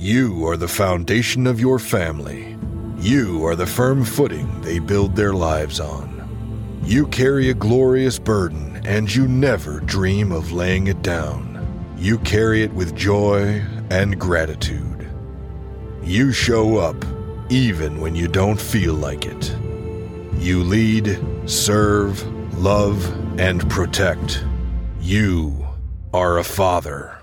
You are the foundation of your family. You are the firm footing they build their lives on. You carry a glorious burden, and you never dream of laying it down. You carry it with joy and gratitude. You show up even when you don't feel like it. You lead, serve, love, and protect. You are a father.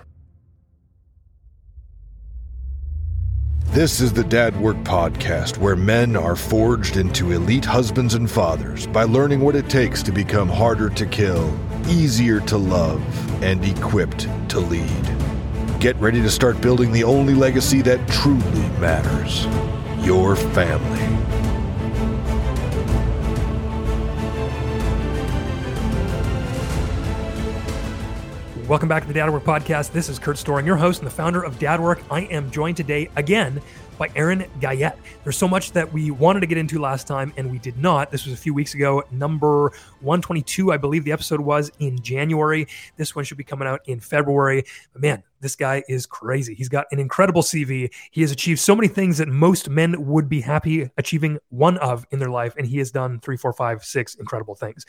This is the Dad Work Podcast, where men are forged into elite husbands and fathers by learning what it takes to become harder to kill, easier to love, and equipped to lead. Get ready to start building the only legacy that truly matters your family. Welcome back to the Dad Work Podcast. This is Kurt Storring, your host and the founder of Dad Work. I am joined today again by Aaron Guyette. There's so much that we wanted to get into last time and we did not. This was a few weeks ago, number 122, I believe the episode was in January. This one should be coming out in February. But man, this guy is crazy. He's got an incredible CV. He has achieved so many things that most men would be happy achieving one of in their life, and he has done three, four, five, six incredible things.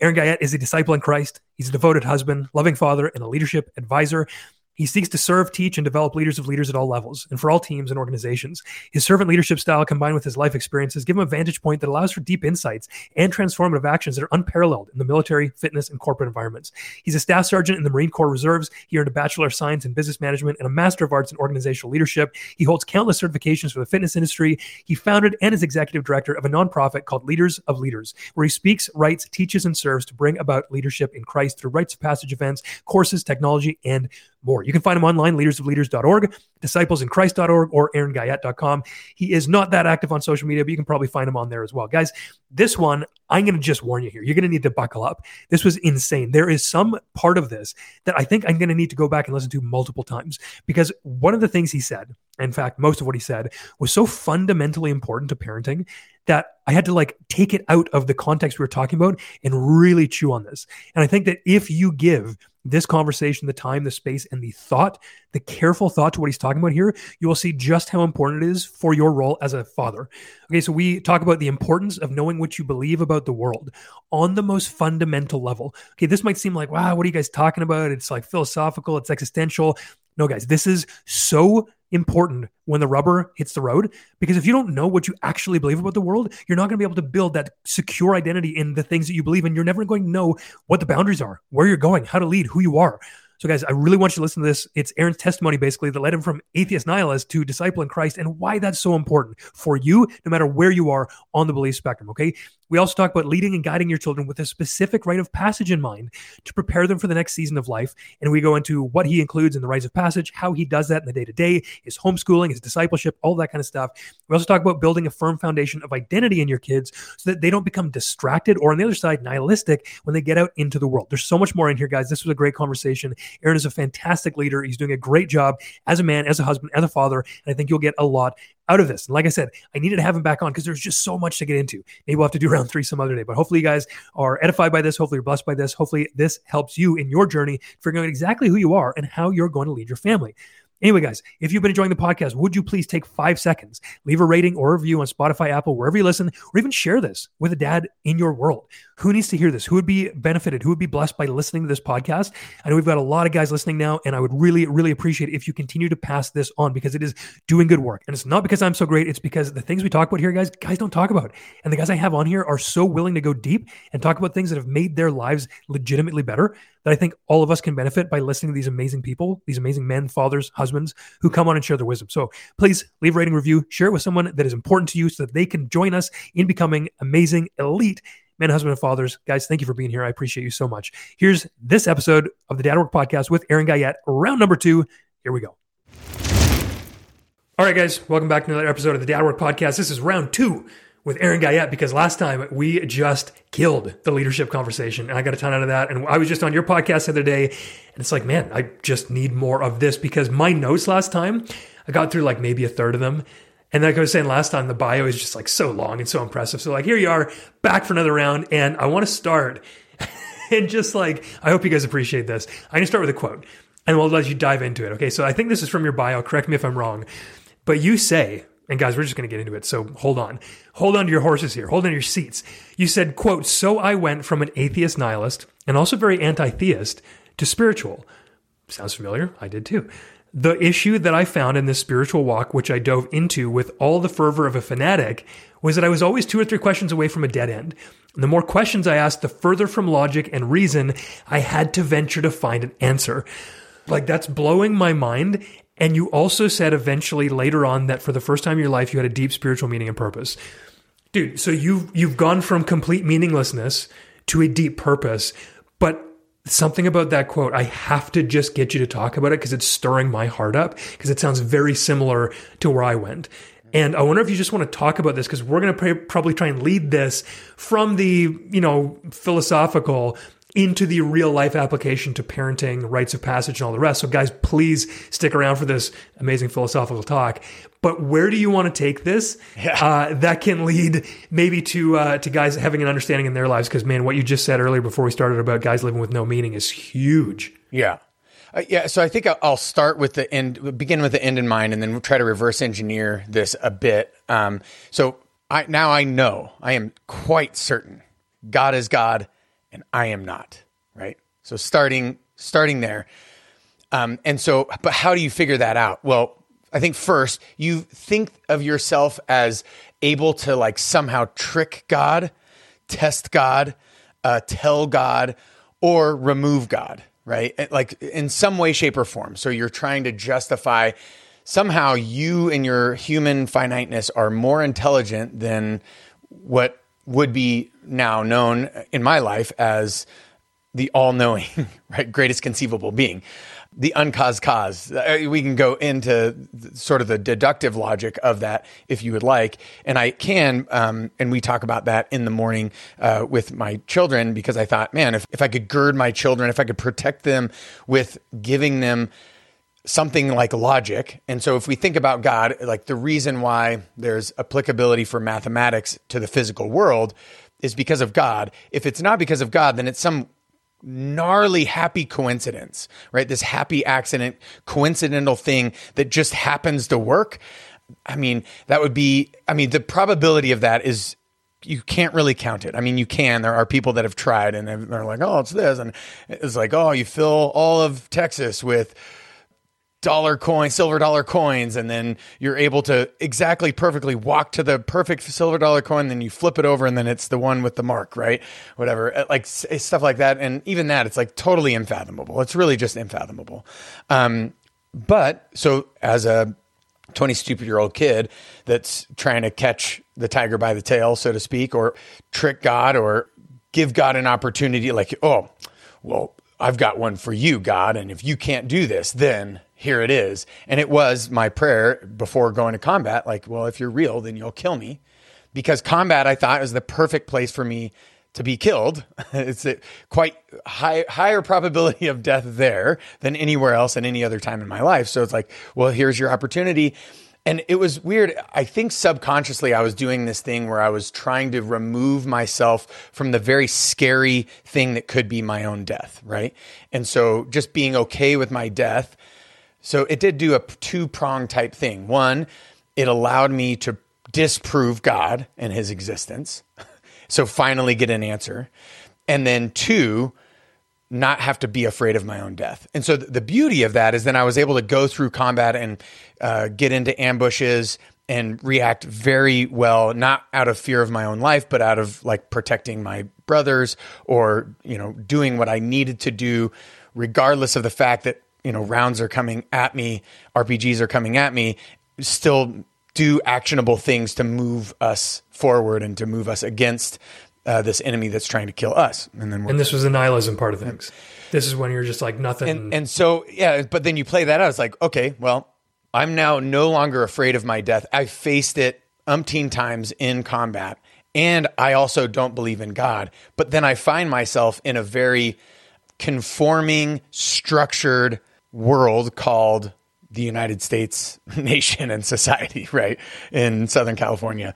Aaron Guyette is a disciple in Christ. He's a devoted husband, loving father, and a leadership advisor. He seeks to serve, teach, and develop leaders of leaders at all levels and for all teams and organizations. His servant leadership style combined with his life experiences give him a vantage point that allows for deep insights and transformative actions that are unparalleled in the military, fitness, and corporate environments. He's a staff sergeant in the Marine Corps Reserves. He earned a Bachelor of Science in Business Management and a Master of Arts in Organizational Leadership. He holds countless certifications for the fitness industry. He founded and is executive director of a nonprofit called Leaders of Leaders, where he speaks, writes, teaches, and serves to bring about leadership in Christ through rites of passage events, courses, technology, and more. You can find him online, leadersofleaders.org, disciplesinChrist.org, or aaronguyette.com. He is not that active on social media, but you can probably find him on there as well. Guys, this one, I'm going to just warn you here. You're going to need to buckle up. This was insane. There is some part of this that I think I'm going to need to go back and listen to multiple times because one of the things he said, in fact, most of what he said was so fundamentally important to parenting that I had to like take it out of the context we were talking about and really chew on this. And I think that if you give this conversation, the time, the space, and the thought, the careful thought to what he's talking about here, you will see just how important it is for your role as a father. Okay, so we talk about the importance of knowing what you believe about the world on the most fundamental level. Okay, this might seem like, wow, what are you guys talking about? It's like philosophical, it's existential. No, guys, this is so important when the rubber hits the road because if you don't know what you actually believe about the world, you're not going to be able to build that secure identity in the things that you believe in. You're never going to know what the boundaries are, where you're going, how to lead, who you are. So, guys, I really want you to listen to this. It's Aaron's testimony, basically, that led him from atheist nihilist to disciple in Christ and why that's so important for you, no matter where you are on the belief spectrum. Okay. We also talk about leading and guiding your children with a specific rite of passage in mind to prepare them for the next season of life. And we go into what he includes in the rites of passage, how he does that in the day to day, his homeschooling, his discipleship, all that kind of stuff. We also talk about building a firm foundation of identity in your kids so that they don't become distracted or, on the other side, nihilistic when they get out into the world. There's so much more in here, guys. This was a great conversation. Aaron is a fantastic leader. He's doing a great job as a man, as a husband, as a father. And I think you'll get a lot out of this. And like I said, I needed to have him back on because there's just so much to get into. Maybe we'll have to do round three some other day. But hopefully, you guys are edified by this. Hopefully, you're blessed by this. Hopefully, this helps you in your journey figuring out exactly who you are and how you're going to lead your family. Anyway, guys, if you've been enjoying the podcast, would you please take five seconds, leave a rating or a review on Spotify, Apple, wherever you listen, or even share this with a dad in your world? Who needs to hear this? Who would be benefited? Who would be blessed by listening to this podcast? I know we've got a lot of guys listening now, and I would really, really appreciate if you continue to pass this on because it is doing good work. And it's not because I'm so great, it's because the things we talk about here, guys, guys don't talk about. And the guys I have on here are so willing to go deep and talk about things that have made their lives legitimately better that I think all of us can benefit by listening to these amazing people, these amazing men, fathers, husbands who come on and share their wisdom. So please leave a rating review, share it with someone that is important to you so that they can join us in becoming amazing, elite men, husband, and fathers. Guys, thank you for being here. I appreciate you so much. Here's this episode of the Dad Work Podcast with Aaron Guyette, round number two. Here we go. All right, guys, welcome back to another episode of the Dad Work Podcast. This is round two with Aaron Guyette because last time we just killed the leadership conversation and I got a ton out of that. And I was just on your podcast the other day and it's like, man, I just need more of this because my notes last time, I got through like maybe a third of them. And like I was saying last time, the bio is just like so long and so impressive. So like here you are back for another round and I want to start and just like, I hope you guys appreciate this. I'm going to start with a quote. and we'll let you dive into it. Okay, so I think this is from your bio. Correct me if I'm wrong, but you say, and guys, we're just going to get into it. So hold on, hold on to your horses here, hold on to your seats. You said, "quote So I went from an atheist nihilist and also very anti-theist to spiritual." Sounds familiar? I did too. The issue that I found in this spiritual walk, which I dove into with all the fervor of a fanatic, was that I was always two or three questions away from a dead end. And the more questions I asked, the further from logic and reason I had to venture to find an answer. Like that's blowing my mind. And you also said eventually later on that for the first time in your life, you had a deep spiritual meaning and purpose. Dude, so you've, you've gone from complete meaninglessness to a deep purpose. But something about that quote, I have to just get you to talk about it because it's stirring my heart up because it sounds very similar to where I went. And I wonder if you just want to talk about this because we're going to probably try and lead this from the, you know, philosophical into the real life application to parenting, rites of passage, and all the rest. So, guys, please stick around for this amazing philosophical talk. But where do you want to take this? Yeah. Uh, that can lead maybe to uh, to guys having an understanding in their lives. Because man, what you just said earlier before we started about guys living with no meaning is huge. Yeah. Uh, yeah, so I think I'll start with the end, begin with the end in mind, and then we'll try to reverse engineer this a bit. Um, so I, now I know, I am quite certain God is God and I am not, right? So starting starting there. Um, and so, but how do you figure that out? Well, I think first you think of yourself as able to like somehow trick God, test God, uh, tell God, or remove God, right? Like in some way, shape, or form. So you're trying to justify somehow you and your human finiteness are more intelligent than what would be now known in my life as the all knowing, right? Greatest conceivable being, the uncaused cause. Uh, we can go into sort of the deductive logic of that if you would like. And I can, um, and we talk about that in the morning uh, with my children because I thought, man, if, if I could gird my children, if I could protect them with giving them something like logic. And so if we think about God, like the reason why there's applicability for mathematics to the physical world is because of God. If it's not because of God, then it's some gnarly happy coincidence, right? This happy accident, coincidental thing that just happens to work. I mean, that would be, I mean, the probability of that is you can't really count it. I mean, you can. There are people that have tried and they're like, oh, it's this. And it's like, oh, you fill all of Texas with dollar coin, silver dollar coins, and then you're able to exactly perfectly walk to the perfect silver dollar coin. Then you flip it over, and then it's the one with the mark, right? Whatever, uh, like stuff like that. And even that, it's like totally unfathomable. It's really just unfathomable. Um, but so as a 20 stupid year old kid that's trying to catch the tiger by the tail, so to speak, or trick God or give God an opportunity, like, oh, well, I've got one for you, God. And if you can't do this, then here it is. And it was my prayer before going to combat like, well, if you're real, then you'll kill me. Because combat, I thought, was the perfect place for me to be killed. it's a quite high, higher probability of death there than anywhere else in any other time in my life. So it's like, well, here's your opportunity. And it was weird. I think subconsciously I was doing this thing where I was trying to remove myself from the very scary thing that could be my own death, right? And so just being okay with my death so it did do a two prong type thing. One, it allowed me to disprove God and his existence. so finally get an answer. And then two, not have to be afraid of my own death. And so the beauty of that is then I was able to go through combat and uh, get into ambushes and react very well, not out of fear of my own life, but out of like protecting my brothers or, you know, doing what I needed to do, regardless of the fact that you know rounds are coming at me, RPGs are coming at me, still do actionable things to move us forward and to move us against uh, this enemy that's trying to kill us. And then and this was the nihilism part of things. This is when you're just like nothing. And, and so yeah, but then you play that out. It's like okay, well, I'm now no longer afraid of my death. I faced it umpteen times in combat. And I also don't believe in God. But then I find myself in a very conforming, structured, world called the United States nation and society, right? In Southern California.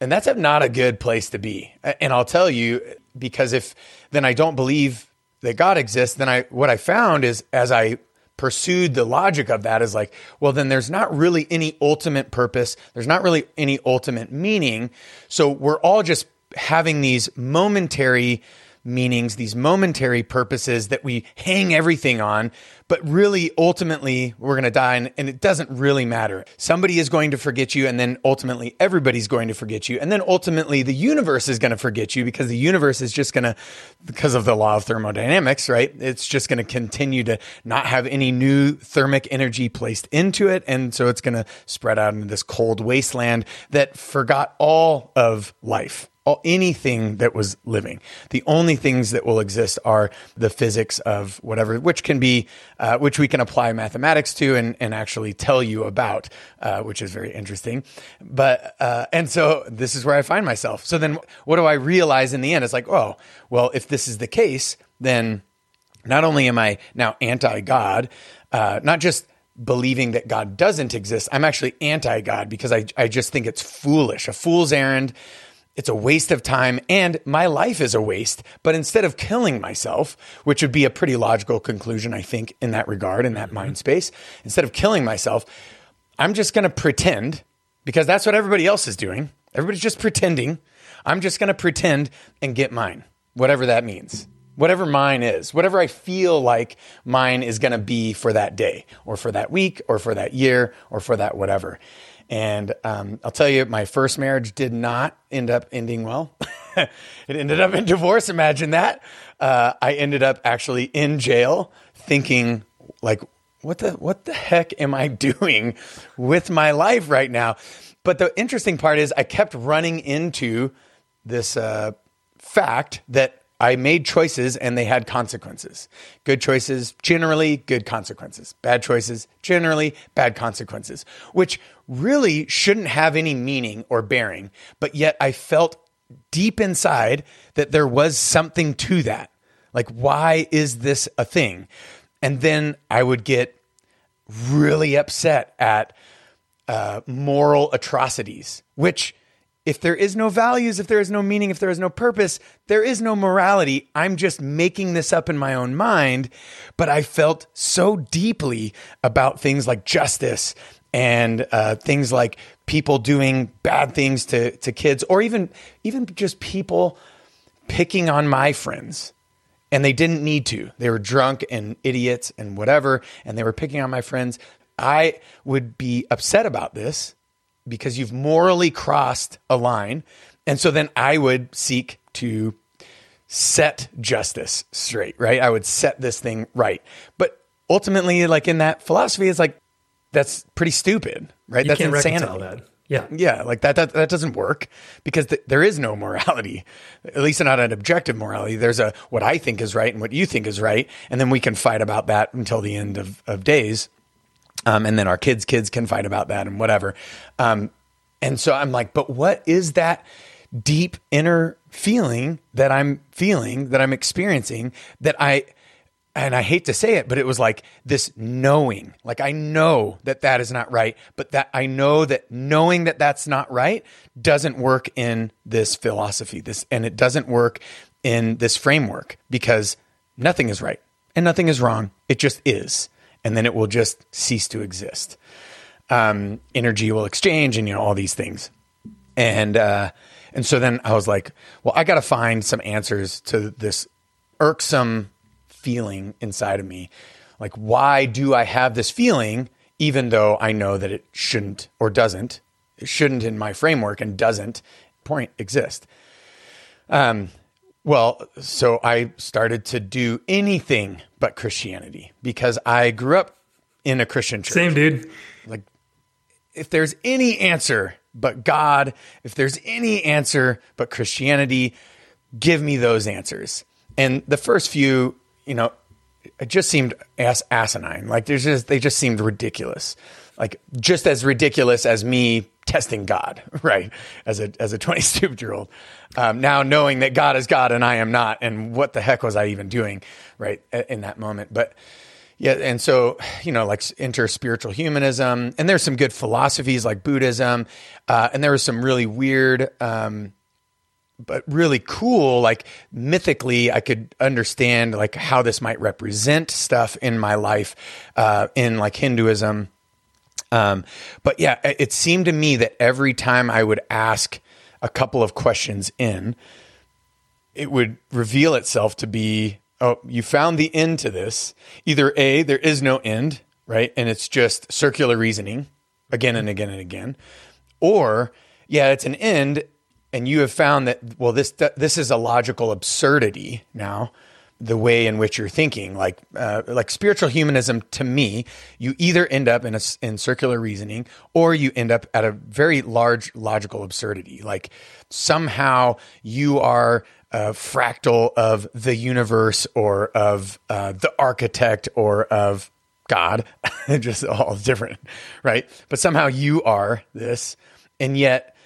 And that's not a good place to be. And I'll tell you, because if then I don't believe that God exists, then I what I found is as I pursued the logic of that is like, well, then there's not really any ultimate purpose. There's not really any ultimate meaning. So we're all just having these momentary meanings, these momentary purposes that we hang everything on, but really ultimately we're going to die and, and, it doesn't really matter. Somebody is going to forget you and then ultimately everybody's going to forget you. And then ultimately the universe is going to forget you because the universe is just going to, because of the law of thermodynamics, right? It's just going to continue to not have any new thermic energy placed into it. And so it's going to spread out into this cold wasteland that forgot all of life anything that was living. The only things that will exist are the physics of whatever, which can be, uh, which we can apply mathematics to and, and actually tell you about, uh, which is very interesting. But, uh, and so this is where I find myself. So then what do I realize in the end? It's like, oh, well, if this is the case, then not only am I now anti God, uh, not just believing that God doesn't exist, I'm actually anti God because I, I just think it's foolish, a fool's errand. It's a waste of time and my life is a waste. But instead of killing myself, which would be a pretty logical conclusion, I think, in that regard, in that mm-hmm. mind space, instead of killing myself, I'm just going to pretend because that's what everybody else is doing. Everybody's just pretending. I'm just going to pretend and get mine, whatever that means. Whatever mine is, whatever I feel like mine is going to be for that day or for that week or for that year or for that whatever. And um, I'll tell you, my first marriage did not end up ending well. it ended up in divorce. Imagine that. Uh, I ended up actually in jail, thinking like, what the what the heck am I doing with my life right now? But the interesting part is, I kept running into this uh, fact that I made choices and they had consequences. Good choices, generally good consequences. Bad choices, generally bad consequences, which really shouldn't have any meaning or bearing. But yet I felt deep inside that there was something to that. Like, why is this a thing? And then I would get really upset at uh, moral atrocities, which if there is no values, if there is no meaning, if there is no purpose, there is no morality. I'm just making this up in my own mind. But I felt so deeply about things like justice and uh, things like people doing bad things to, to kids, or even even just people picking on my friends. And they didn't need to. They were drunk and idiots and whatever, and they were picking on my friends. I would be upset about this because you've morally crossed a line. And so then I would seek to set justice straight, right? I would set this thing right. But ultimately, like in that philosophy, it's like, that's pretty stupid, right? You that's can't insanity. That. Yeah. Yeah. Like that, that, that doesn't work because th- there is no morality, at least not an objective morality. There's a, what I think is right and what you think is right. And then we can fight about that until the end of, of days. Um, and then our kids' kids can fight about that and whatever. Um, and so I'm like, but what is that deep inner feeling that I'm feeling, that I'm experiencing, that I, and I hate to say it, but it was like this knowing, like I know that that is not right, but that I know that knowing that that's not right doesn't work in this philosophy, this, and it doesn't work in this framework because nothing is right and nothing is wrong. It just is. And then it will just cease to exist um, energy will exchange and you know all these things and uh, and so then i was like well i got to find some answers to this irksome feeling inside of me like why do i have this feeling even though i know that it shouldn't or doesn't it shouldn't in my framework and doesn't point exist um well, so I started to do anything but Christianity because I grew up in a Christian church. Same dude. Like if there's any answer but God, if there's any answer but Christianity, give me those answers. And the first few, you know, it just seemed as asinine. Like there's just they just seemed ridiculous. Like just as ridiculous as me testing God, right? As a as a 22 year old. Um, now knowing that God is God and I am not, and what the heck was I even doing, right, in that moment? But yeah, and so you know, like enter spiritual humanism, and there's some good philosophies like Buddhism, uh, and there was some really weird um, but really cool. Like mythically, I could understand like how this might represent stuff in my life, uh, in like Hinduism. Um, but yeah, it seemed to me that every time I would ask a couple of questions in, it would reveal itself to be, oh, you found the end to this. Either A, there is no end, right? And it's just circular reasoning again and again and again. Or, yeah, it's an end and you have found that well this this is a logical absurdity now the way in which you're thinking. Like uh, like spiritual humanism to me you either end up in a in circular reasoning or you end up at a very large logical absurdity. Like somehow you are a fractal of the universe or of uh, the architect or of god. Just all different right? But somehow you are this. And yet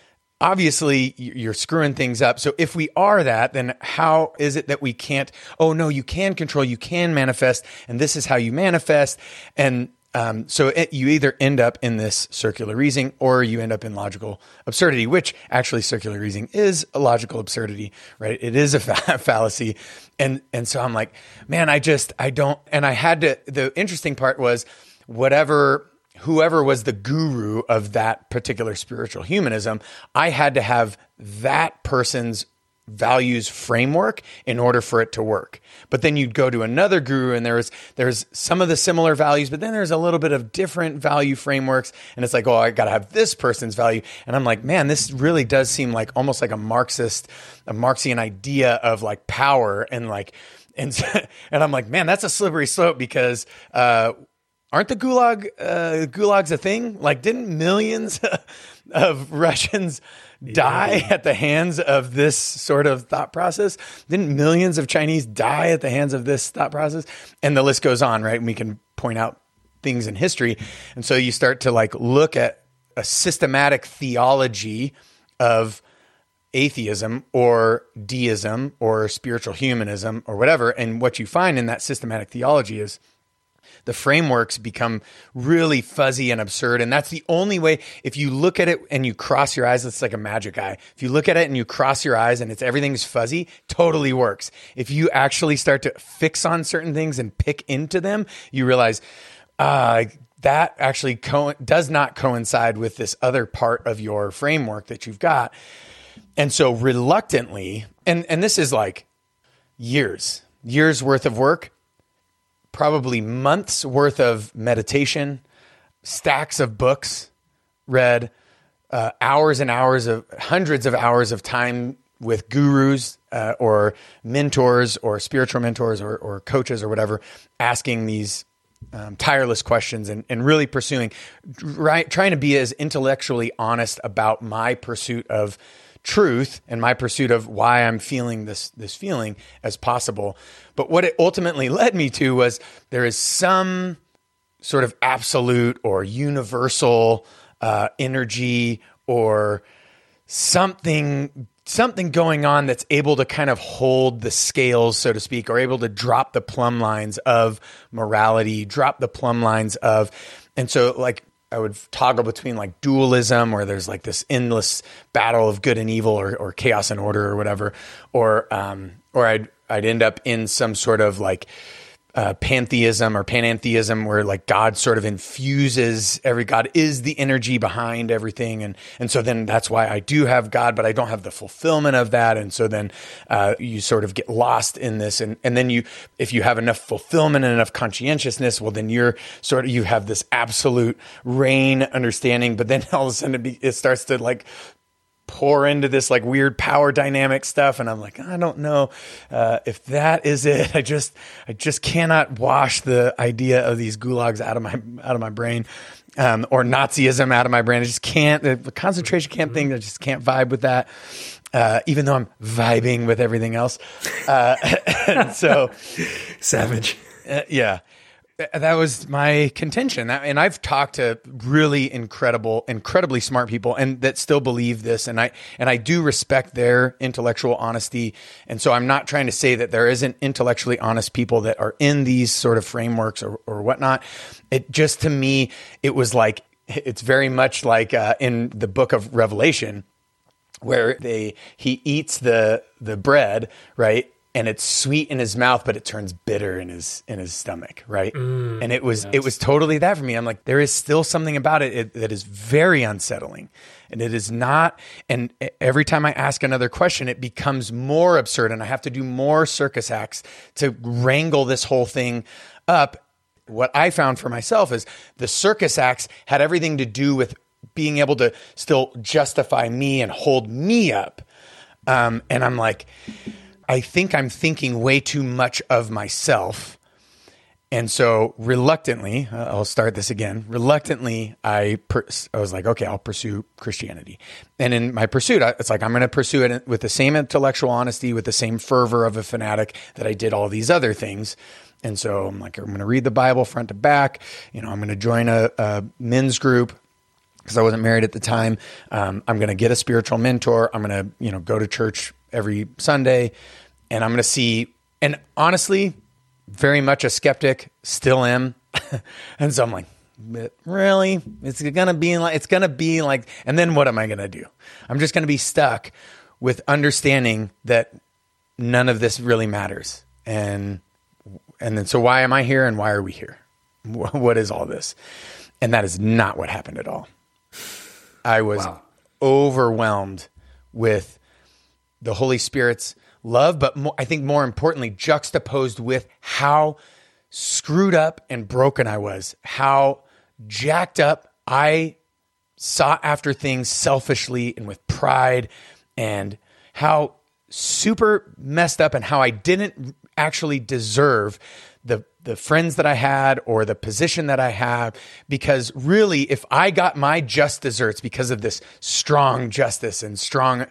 obviously you're screwing things up. So if we are that, then how is it that we can't? Oh no, you can control, you can manifest, and this is how you manifest. And um, so it, you either end up in this circular reasoning or you end up in logical absurdity, which actually circular reasoning is a logical absurdity, right? It is a fa- fallacy. And, and so I'm like, man, I just, I don't, and I had to, the interesting part was whatever whoever was the guru of that particular spiritual humanism, I had to have that person's values framework in order for it to work. But then you'd go to another guru and there's there's some of the similar values, but then there's a little bit of different value frameworks and it's like, "Oh, I got to have this person's value." And I'm like, "Man, this really does seem like almost like a Marxist a Marxian idea of like power and like and and I'm like, man, that's a slippery slope because uh, aren't the gulag uh, gulags a thing? Like, didn't millions of Russians die yeah. at the hands of this sort of thought process? Didn't millions of Chinese die at the hands of this thought process? And the list goes on, right? And we can point out things in history, and so you start to like look at a systematic theology of atheism or deism or spiritual humanism or whatever. And what you find in that systematic theology is the frameworks become really fuzzy and absurd. And that's the only way, if you look at it and you cross your eyes, it's like a magic eye. If you look at it and you cross your eyes and it's everything's fuzzy, totally works. If you actually start to fix on certain things and pick into them, you realize, uh, that actually co- does not coincide with this other part of your framework that you've got. And so reluctantly, and, and this is like years, years worth of work probably months worth of meditation, stacks of books read, uh, hours and hours of hundreds of hours of time with gurus uh, or mentors or spiritual mentors or, or, coaches or whatever, asking these um, tireless questions and, and really pursuing, right, trying to be as intellectually honest about my pursuit of truth and my pursuit of why I'm feeling this this feeling as possible. But what it ultimately led me to was there is some sort of absolute or universal uh, energy or something something going on that's able to kind of hold the scales so to speak or able to drop the plumb lines of morality drop the plumb lines of and so like I would toggle between like dualism, where there's like this endless battle of good and evil, or, or chaos and order, or whatever, or um, or I'd I'd end up in some sort of like uh, pantheism or panentheism where like God sort of infuses every God is the energy behind everything. And, and so then that's why I do have God, but I don't have the fulfillment of that. And so then, uh, you sort of get lost in this. And, and then you, if you have enough fulfillment and enough conscientiousness, well, then you're sort of, you have this absolute reign understanding, but then all of a sudden it, be, it starts to like pour into this like weird power dynamic stuff and i'm like i don't know uh, if that is it. I just i just cannot wash the idea of these gulags out of my out of my brain um, or nazism out of my brain. I just can't the concentration camp thing i just can't vibe with that uh, even though i'm vibing with everything else. Uh, so savage. Uh, yeah that was my contention. And i've talked to really incredible incredibly smart people and that still believe this and i and i do respect their intellectual honesty. And so i'm not trying to say that there isn't intellectually honest people that are in these sort of frameworks or, or whatnot. It just to me it was like it's very much like uh, in the book of revelation where they he eats the the bread, right? And it's sweet in his mouth, but it turns bitter in his in his stomach, right? Mm, and it was it was totally that for me. I'm like, there is still something about it, it that is very unsettling, and it is not. And every time I ask another question, it becomes more absurd, and I have to do more circus acts to wrangle this whole thing up. What I found for myself is the circus acts had everything to do with being able to still justify me and hold me up. Um, and I'm like, I think I'm thinking way too much of myself. And so reluctantly, uh, I'll start this again. Reluctantly, I per- I was like, okay, I'll pursue Christianity. And in my pursuit, it's like I'm going to pursue it with the same intellectual honesty, with the same fervor of a fanatic that I did all these other things. And so I'm like, I'm going to read the Bible front to back. You know, I'm going to join a, a men's group because I wasn't married at the time. Um, I'm going to get a spiritual mentor. I'm going to, you know, go to church every Sunday and I'm going to see, and honestly, very much a skeptic, still am. and so I'm like, really? It's going to be like, it's going to be like, and then what am I going to do? I'm just going to be stuck with understanding that none of this really matters. And, and then, so why am I here and why are we here? What is all this? And that is not what happened at all. I was wow. overwhelmed with the Holy Spirit's love, but more, I think more importantly, juxtaposed with how screwed up and broken I was, how jacked up I sought after things selfishly and with pride, and how super messed up and how I didn't actually deserve the the friends that I had or the position that I have because really if I got my just desserts because of this strong justice and strong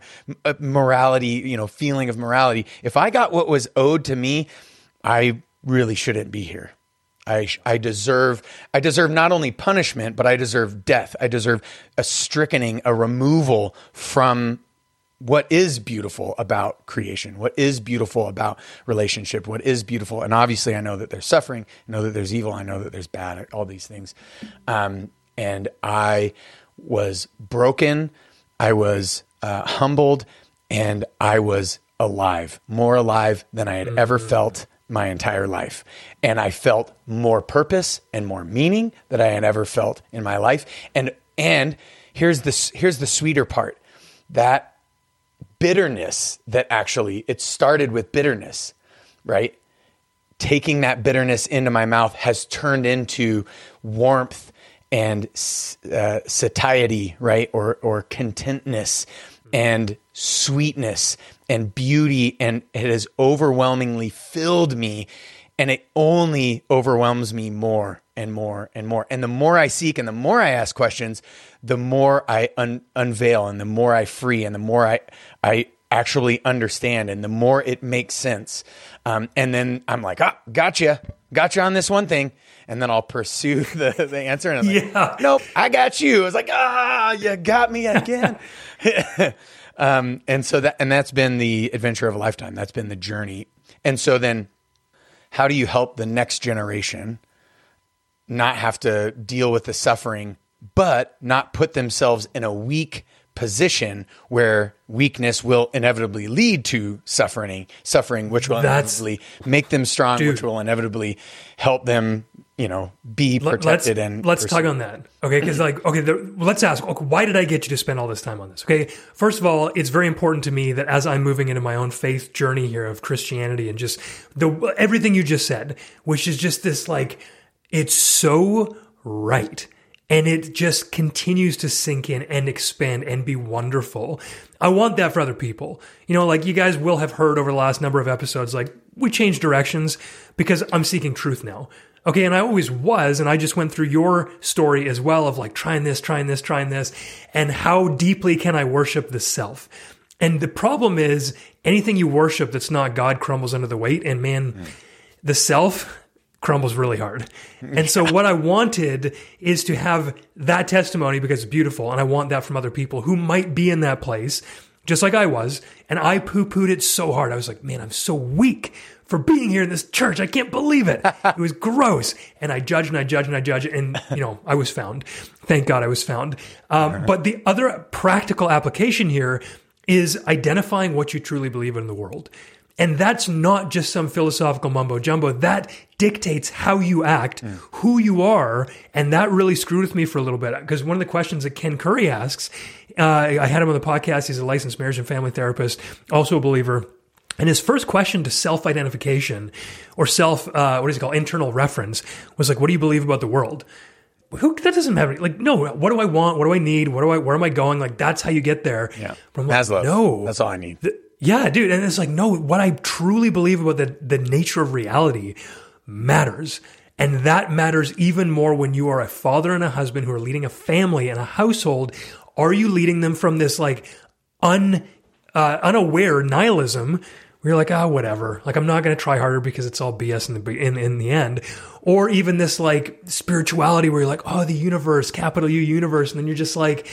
uh, morality, you know, feeling of morality, if I got what was owed to me, I really shouldn't be here. I, I deserve I deserve not only punishment but I deserve death. I deserve a strickening, a removal from what is beautiful about creation, what is beautiful about relationship, what is beautiful. And obviously, I know that there's suffering, I know that there's evil, I know that there's bad, all these things. Um, and I was broken, I was uh, humbled, and I was alive, more alive than I had mm-hmm. ever felt my entire life. And I felt more purpose and more meaning that I had ever felt in my life. And and here's the here's the sweeter part. That bitterness that actually it started with bitterness, right? Taking that bitterness into my mouth has turned into warmth and uh, satiety, right? Or or contentness and sweetness and beauty, and it has overwhelmingly filled me, and it only overwhelms me more and more and more. And the more I seek and the more I ask questions, the more I un- unveil and the more I free and the more I I actually understand and the more it makes sense. Um, and then I'm like, ah, gotcha, gotcha on this one thing. And then I'll pursue the, the answer. And I'm like, yeah. nope, I got you. I was like, ah, you got me again. um, and so that, and that's been the adventure of a lifetime. That's been the journey. And so then how do you help the next generation not have to deal with the suffering, but not put themselves in a weak position where weakness will inevitably lead to suffering, suffering, which will That's, inevitably make them strong, dude, which will inevitably help them, you know, be protected let's, and. Let's talk on that, okay? Because like, okay, the, let's ask, okay, why did I get you to spend all this time on this? Okay, first of all, it's very important to me that as I'm moving into my own faith journey here of Christianity and just the everything you just said, which is just this like, it's so right and it just continues to sink in and expand and be wonderful. I want that for other people. You know, like you guys will have heard over the last number of episodes, like we changed directions because I'm seeking truth now. Okay, and I always was, and I just went through your story as well of like trying this, trying this, trying this, and how deeply can I worship the self? And the problem is anything you worship that's not God crumbles under the weight, and man, mm. the self crumbles really hard. And so what I wanted is to have that testimony because it's beautiful. And I want that from other people who might be in that place, just like I was. And I poo pooed it so hard. I was like, man, I'm so weak for being here in this church. I can't believe it. It was gross. And I judged and I judged and I judged. And, you know, I was found. Thank God I was found. Um, but the other practical application here is identifying what you truly believe in the world. And that's not just some philosophical mumbo jumbo. That dictates how you act, mm. who you are. And that really screwed with me for a little bit. Because one of the questions that Ken Curry asks, uh, I had him on the podcast. He's a licensed marriage and family therapist, also a believer. And his first question to self identification or self, uh, what is it called, internal reference was like, what do you believe about the world? Who that doesn't matter. Like, no, what do I want? What do I need? What do I, where am I going? Like, that's how you get there. Yeah. But like, Maslow. No. That's all I need. Yeah, dude. And it's like, no, what I truly believe about the, the nature of reality matters. And that matters even more when you are a father and a husband who are leading a family and a household. Are you leading them from this like un, uh, unaware nihilism where you're like, ah, oh, whatever. Like, I'm not going to try harder because it's all BS in the, in, in the end. Or even this like spirituality where you're like, oh, the universe, capital U universe. And then you're just like,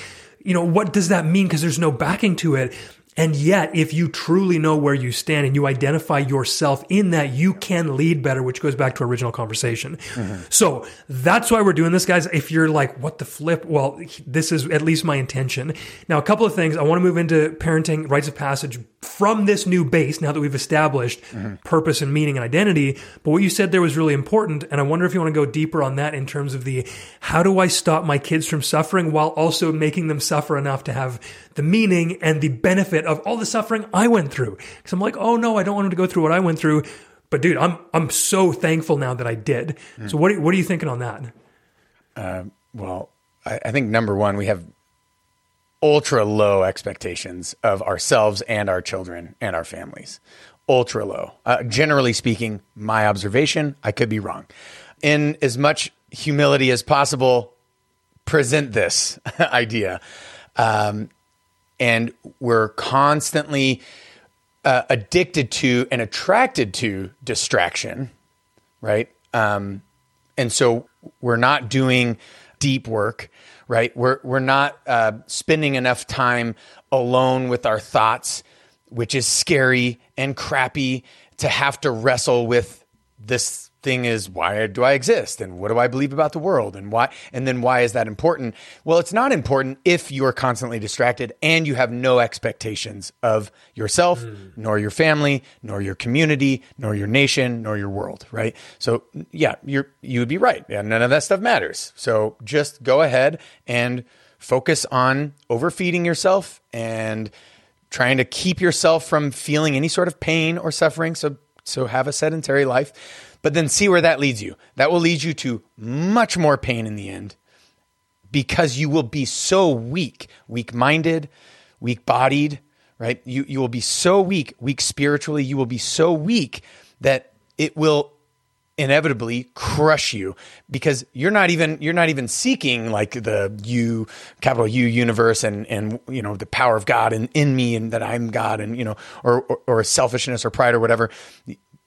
you know, what does that mean? Because there's no backing to it. And yet, if you truly know where you stand and you identify yourself in that, you can lead better, which goes back to our original conversation. Mm-hmm. So that's why we're doing this, guys. If you're like, what the flip? Well, this is at least my intention. Now, a couple of things. I want to move into parenting rites of passage from this new base now that we've established mm-hmm. purpose and meaning and identity. But what you said there was really important. And I wonder if you want to go deeper on that in terms of the how do I stop my kids from suffering while also making them suffer enough to have the meaning and the benefit of all the suffering I went through? Because I'm like, oh no, I don't want them to go through what I went through. But dude, I'm I'm so thankful now that I did. Mm. So what what are you thinking on that? Uh, well, I, I think number one, we have ultra low expectations of ourselves and our children and our families. Ultra low. Uh, generally speaking, my observation, I could be wrong. In as much humility as possible, present this idea. Um, and we're constantly uh, addicted to and attracted to distraction, right? Um, and so we're not doing deep work right? We're, we're not uh, spending enough time alone with our thoughts, which is scary and crappy to have to wrestle with this thing is why do I exist and what do I believe about the world and why and then why is that important? Well, it's not important if you are constantly distracted and you have no expectations of yourself, mm. nor your family, nor your community, nor your nation, nor your world, right? So, yeah, you're you would be right. Yeah, none of that stuff matters. So, just go ahead and focus on overfeeding yourself and trying to keep yourself from feeling any sort of pain or suffering. So so have a sedentary life but then see where that leads you. That will lead you to much more pain in the end because you will be so weak, weak minded, weak bodied, right? You, you will be so weak, weak spiritually. You will be so weak that it will inevitably crush you because you're not even you're not even seeking like the you capital U universe and and you know the power of God in, in me and that I'm God and you know or, or or selfishness or pride or whatever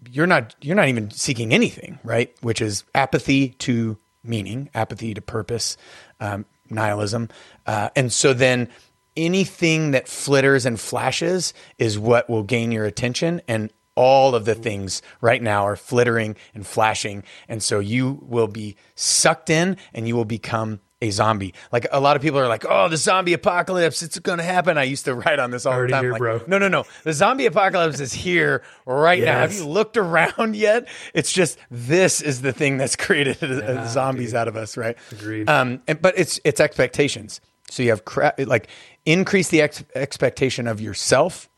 you're not you're not even seeking anything, right? Which is apathy to meaning, apathy to purpose, um, nihilism, uh, and so then anything that flitters and flashes is what will gain your attention. And all of the things right now are flittering and flashing. And so you will be sucked in and you will become a zombie. Like a lot of people are like, "Oh, the zombie apocalypse, it's going to happen." I used to write on this all the time. Here, like, bro. No, no, no. The zombie apocalypse is here right yes. now. Have you looked around yet? It's just this is the thing that's created yeah, zombies dude. out of us, right? Agreed. Um, and, but it's it's expectations. So you have cra- like increase the ex- expectation of yourself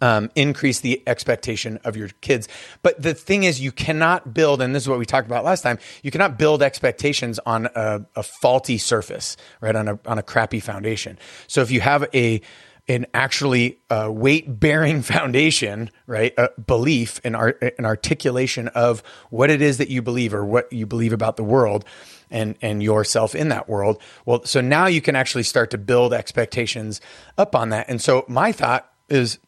um, increase the expectation of your kids. But the thing is, you cannot build, and this is what we talked about last time. You cannot build expectations on a, a faulty surface, right? On a on a crappy foundation. So if you have a an actually uh, weight bearing foundation, right? A belief, an, art, an articulation of what it is that you believe or what you believe about the world and, and yourself in that world. Well, so now you can actually start to build expectations up on that. And so my thought is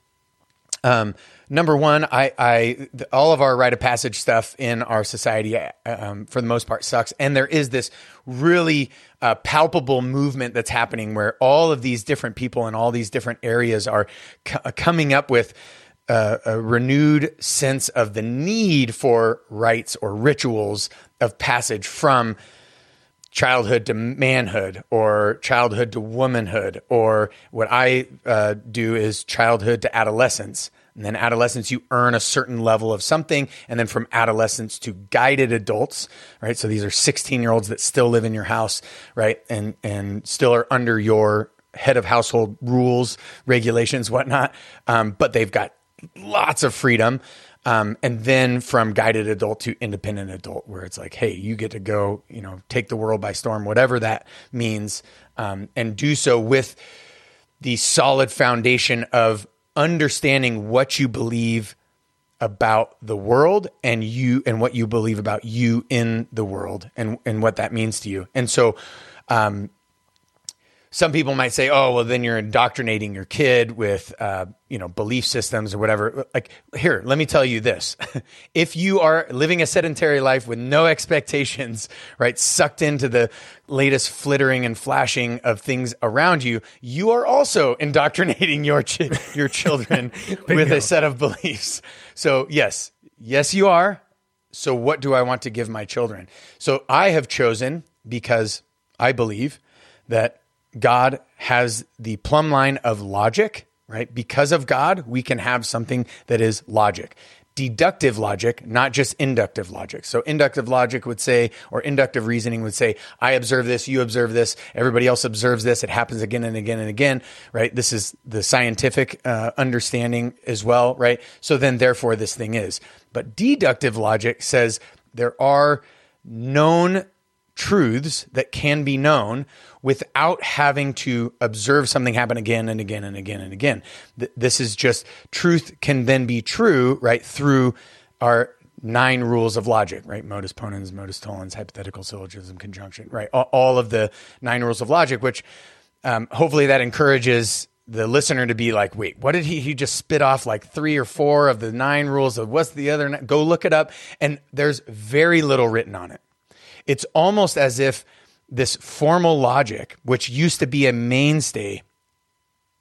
um, number one, I, I, all of our rite of passage stuff in our society, um, for the most part, sucks. And there is this really uh, palpable movement that's happening where all of these different people in all these different areas are c- uh, coming up with uh, a renewed sense of the need for rites or rituals of passage from childhood to manhood or childhood to womanhood or what i uh, do is childhood to adolescence. And then adolescence you earn a certain level of something and then from adolescence to guided adults right? So these are 16 year olds that still live in your house right? And and still are under your head of household rules regulations whatnot. Um, but they've got lots of freedom um, and then from guided adult to independent adult, where it's like, hey, you get to go, you know, take the world by storm, whatever that means, um, and do so with the solid foundation of understanding what you believe about the world and you and what you believe about you in the world and and what that means to you. And so um, some people might say, "Oh, well, then you're indoctrinating your kid with, uh, you know, belief systems or whatever." Like, here, let me tell you this: if you are living a sedentary life with no expectations, right, sucked into the latest flittering and flashing of things around you, you are also indoctrinating your your children with a set of beliefs. So, yes, yes, you are. So, what do I want to give my children? So, I have chosen because I believe that God has the plumb line of logic, right? Because of God, we can have something that is logic. Deductive logic, not just inductive logic. So, inductive logic would say, or inductive reasoning would say, I observe this, you observe this, everybody else observes this, it happens again and again and again, right? This is the scientific uh, understanding as well, right? So, then therefore, this thing is. But deductive logic says there are known truths that can be known without having to observe something happen again and again and again and again. this is just truth can then be true, right, through our nine rules of logic, right? Modus ponens, modus tollens, hypothetical syllogism, conjunction, right? All, all of the nine rules of logic, which um, hopefully that encourages the listener to be like, wait, what did he? He just spit off like three or four of the nine rules of what's the other? Go look it up. And there's very little written on it. It's almost as if this formal logic, which used to be a mainstay,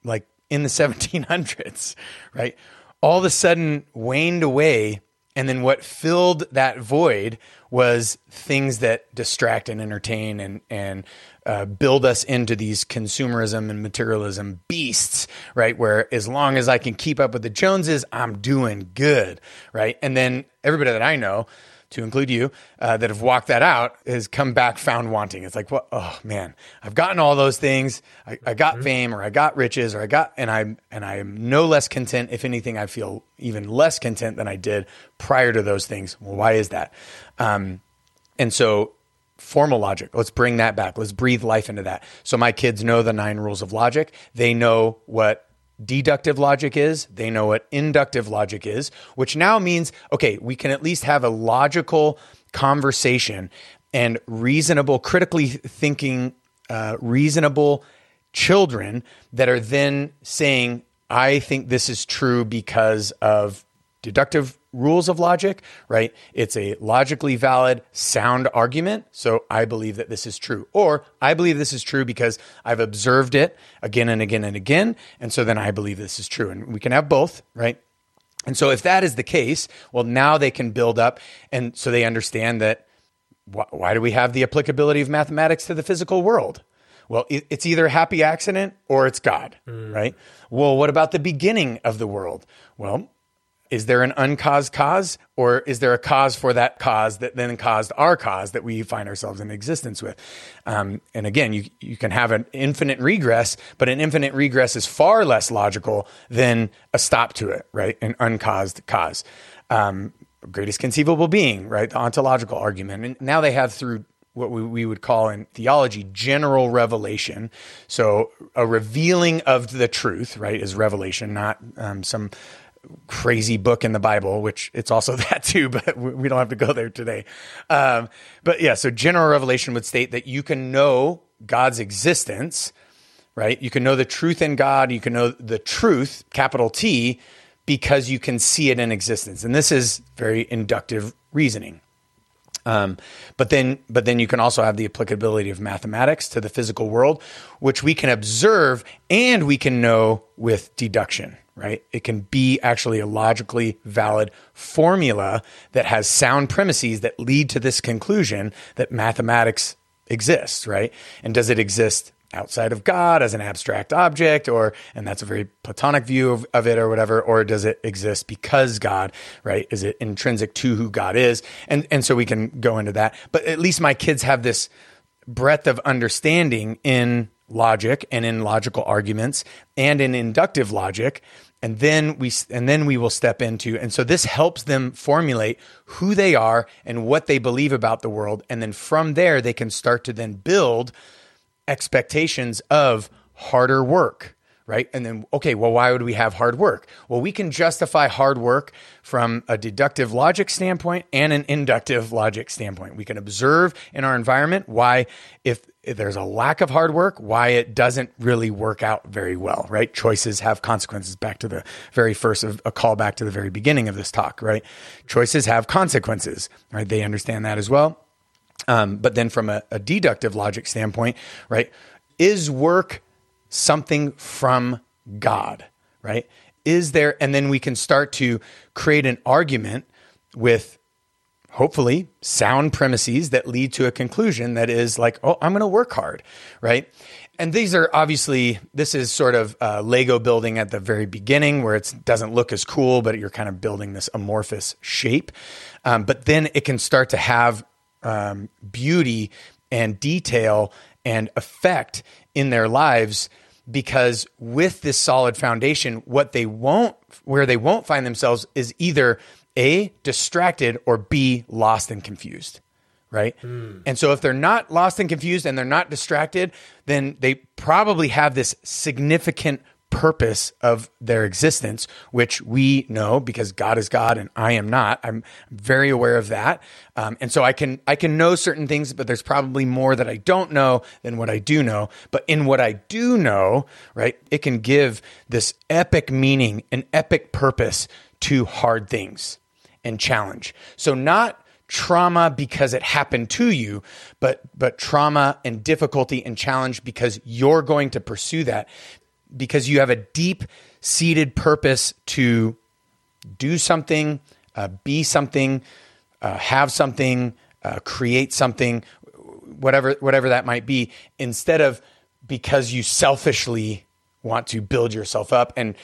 like in the 1700s, right? All of a sudden waned away. And then what filled that void was things that distract and entertain and, and uh, build us into these consumerism and materialism beasts, right? Where as long as I can keep up with the Joneses, I'm doing good, right? And then everybody that I know, to include you, uh, that have walked that out has come back found wanting. It's like, what? Oh man, I've gotten all those things. I, I got mm-hmm. fame, or I got riches, or I got, and I'm and I am no less content. If anything, I feel even less content than I did prior to those things. Well, why is that? Um, and so formal logic. Let's bring that back. Let's breathe life into that. So my kids know the nine rules of logic. They know what deductive logic is, they know what inductive logic is, which now means, okay, we can at least have a logical conversation and reasonable, critically thinking, uh, reasonable children that are then saying, I think this is true because of deductive rules of logic, right? It's a logically valid, sound argument. So I believe that this is true. Or I believe this is true because I've observed it again and again and again. And so then I believe this is true. And we can have both, right? And so if that is the case, well, now they can build up. And so they understand that wh- why do we have the applicability of mathematics to the physical world? Well, it's either a happy accident or it's God, mm. right? Well, what about the beginning of the world? Well, is there an uncaused cause or is there a cause for that cause that then caused our cause that we find ourselves in existence with? Um, and again you, you can have an infinite regress but an infinite regress is far less logical than a stop to it right? An uncaused cause. Um, greatest conceivable being right? The ontological argument. And now they have through what we, we would call in theology general revelation. So, a revealing of the truth, right, is revelation, not um, some crazy book in the Bible, which it's also that too, but we don't have to go there today. Um, but yeah, so general revelation would state that you can know God's existence, right? You can know the truth in God. You can know the truth, capital T, because you can see it in existence. And this is very inductive reasoning. Um, but then, but then you can also have the applicability of mathematics to the physical world, which we can observe and we can know with deduction right? It can be actually a logically valid formula that has sound premises that lead to this conclusion that mathematics exists, right? And does it exist outside of God as an abstract object, or, and that's a very Platonic view of, of it or whatever, or does it exist because God, right? Is it intrinsic to who God is? And, and so we can go into that. But at least my kids have this breadth of understanding in logic and in logical arguments and in inductive logic and then we and then we will step into and so this helps them formulate who they are and what they believe about the world and then from there they can start to then build expectations of harder work right? And then okay well why would we have hard work? Well we can justify hard work from a deductive logic standpoint and an inductive logic standpoint. We can observe in our environment why if there's a lack of hard work, why it doesn't really work out very well, right? Choices have consequences. Back to the very first of a call back to the very beginning of this talk, right? Choices have consequences, right? They understand that as well. Um, but then from a, a deductive logic standpoint, right? Is work something from God, right? Is there, and then we can start to create an argument with hopefully sound premises that lead to a conclusion that is like, oh, I'm going to work hard, right? And these are obviously, this is sort of uh, Lego building at the very beginning where it doesn't look as cool, but you're kind of building this amorphous shape. Um, but then it can start to have um, beauty and detail and effect in their lives because with this solid foundation, what they won't, where they won't find themselves is either a, distracted, or B, lost and confused. Right. Mm. And so if they're not lost and confused and they're not distracted, then they probably have this significant purpose of their existence, which we know because God is God and I am not. I'm very aware of that, um, and so I can I can know certain things, but there's probably more that I don't know than what I do know. But in what I do know, right, it can give this epic meaning, an epic purpose to hard things and challenge. So not trauma because it happened to you, but but trauma and difficulty and challenge because you're going to pursue that because you have a deep seated purpose to do something, uh, be something, uh, have something, uh, create something, whatever whatever that might be, instead of because you selfishly want to build yourself up and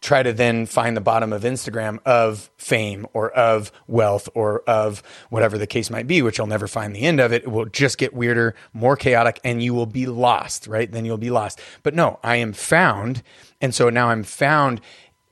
try to then find the bottom of Instagram of fame or of wealth or of whatever the case might be, which you'll never find the end of it. It will just get weirder, more chaotic, and you will be lost, right? Then you'll be lost. But no, I am found. And so now I'm found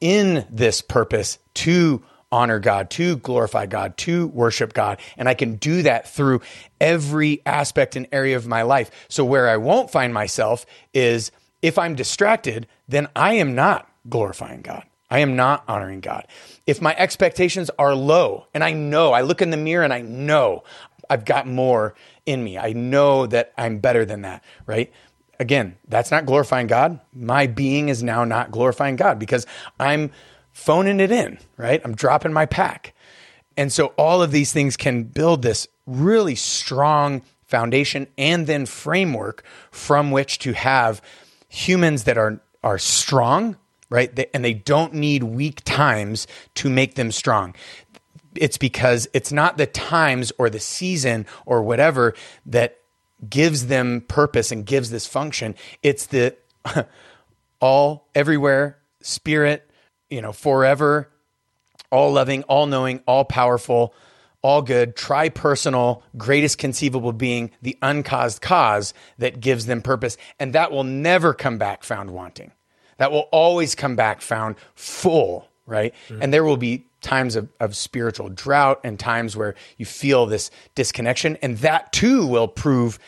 in this purpose to honor God, to glorify God, to worship God. And I can do that through every aspect and area of my life. So where I won't find myself is if I'm distracted, then I am not glorifying God. I am not honoring God. If my expectations are low, and I know, I look in the mirror and I know I've got more in me, I know that I'm better than that, right? Again, that's not glorifying God. My being is now not glorifying God because I'm phoning it in, right? I'm dropping my pack. And so all of these things can build this really strong foundation and then framework from which to have humans that are are strong, right? They, and they don't need weak times to make them strong. It's because it's not the times or the season or whatever that gives them purpose and gives this function. It's the all everywhere spirit, you know, forever, all loving, all knowing, all powerful, all good, tri-personal, greatest conceivable being, the uncaused cause that gives them purpose. And that will never come back found wanting. That will always come back found full, right? And there will be times of, of spiritual drought and times where you feel this disconnection. And that too will prove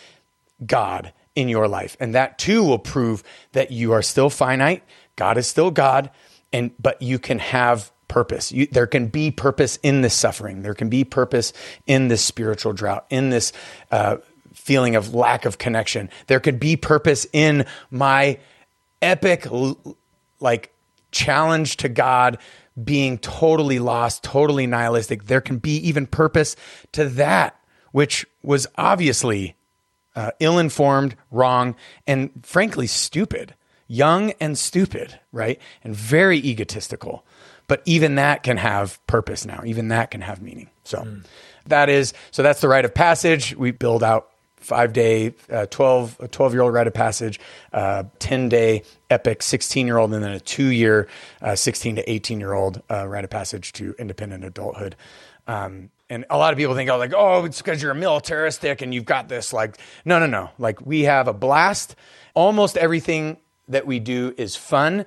God in your life. And that too will prove that you are still finite. God is still God. And, but you can have purpose. You, there can be purpose in this suffering. There can be purpose in this spiritual drought, in this uh, feeling of lack of connection. There could be purpose in my epic, like, challenge to God being totally lost, totally nihilistic. There can be even purpose to that, which was obviously uh, ill informed, wrong, and frankly, stupid. Young and stupid, right? And very egotistical. But even that can have purpose now. Even that can have meaning. So mm. that is, so that's the rite of passage. We build out five day, uh, 12, a 12 year old rite of passage, uh, 10 day epic 16 year old, and then a two year, uh, 16 to 18 year old uh, rite of passage to independent adulthood. Um, and a lot of people think, oh, like, oh, it's because you're a militaristic and you've got this. Like, no, no, no. Like, we have a blast. Almost everything that we do is fun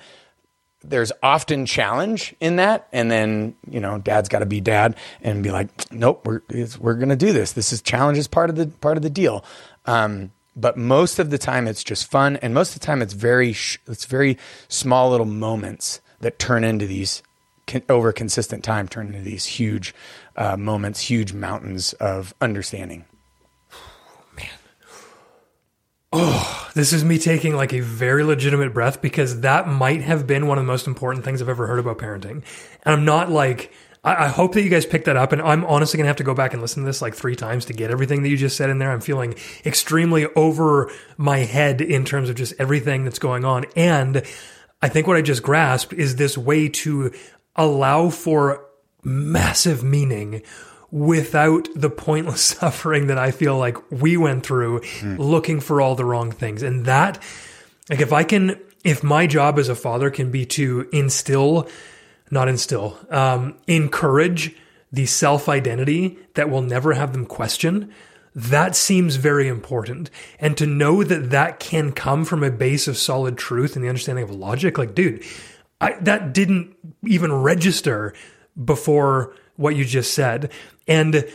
there's often challenge in that and then you know dad's got to be dad and be like nope we're we're going to do this. This is challenge is part of the part of the deal. Um, but most of the time it's just fun and most of the time it's very sh- it's very small little moments that turn into these over consistent time turn into these huge uh, moments huge mountains of understanding Oh, this is me taking like a very legitimate breath because that might have been one of the most important things I've ever heard about parenting. And I'm not like, I, I hope that you guys picked that up. And I'm honestly going to have to go back and listen to this like three times to get everything that you just said in there. I'm feeling extremely over my head in terms of just everything that's going on. And I think what I just grasped is this way to allow for massive meaning without the pointless suffering that I feel like we went through mm. looking for all the wrong things. And that, like, if I can, if my job as a father can be to instill, not instill, um, encourage the self identity that will never have them question, that seems very important. And to know that that can come from a base of solid truth and the understanding of logic, like, dude, I, that didn't even register before what you just said. And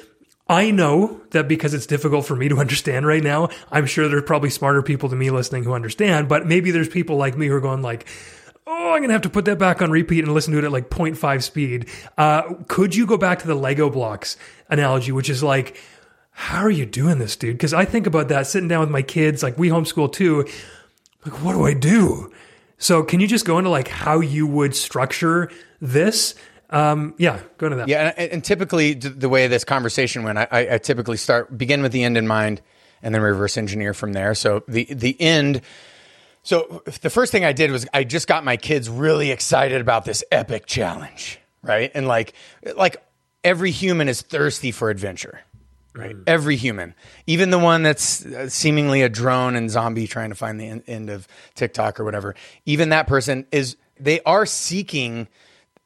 I know that because it's difficult for me to understand right now, I'm sure there's probably smarter people than me listening who understand, but maybe there's people like me who are going like, oh, I'm going to have to put that back on repeat and listen to it at like 0.5 speed. Uh, could you go back to the Lego blocks analogy, which is like, how are you doing this, dude? Because I think about that sitting down with my kids, like we homeschool too. Like, what do I do? So, can you just go into like how you would structure this? Um, yeah, go to that. Yeah, and, and typically the way this conversation went, I, I, typically start begin with the end in mind, and then reverse engineer from there. So the the end. So the first thing I did was I just got my kids really excited about this epic challenge, right? And like like every human is thirsty for adventure, right? Mm. Every human, even the one that's uh, seemingly a drone and zombie trying to find the end of TikTok or whatever, even that person is they are seeking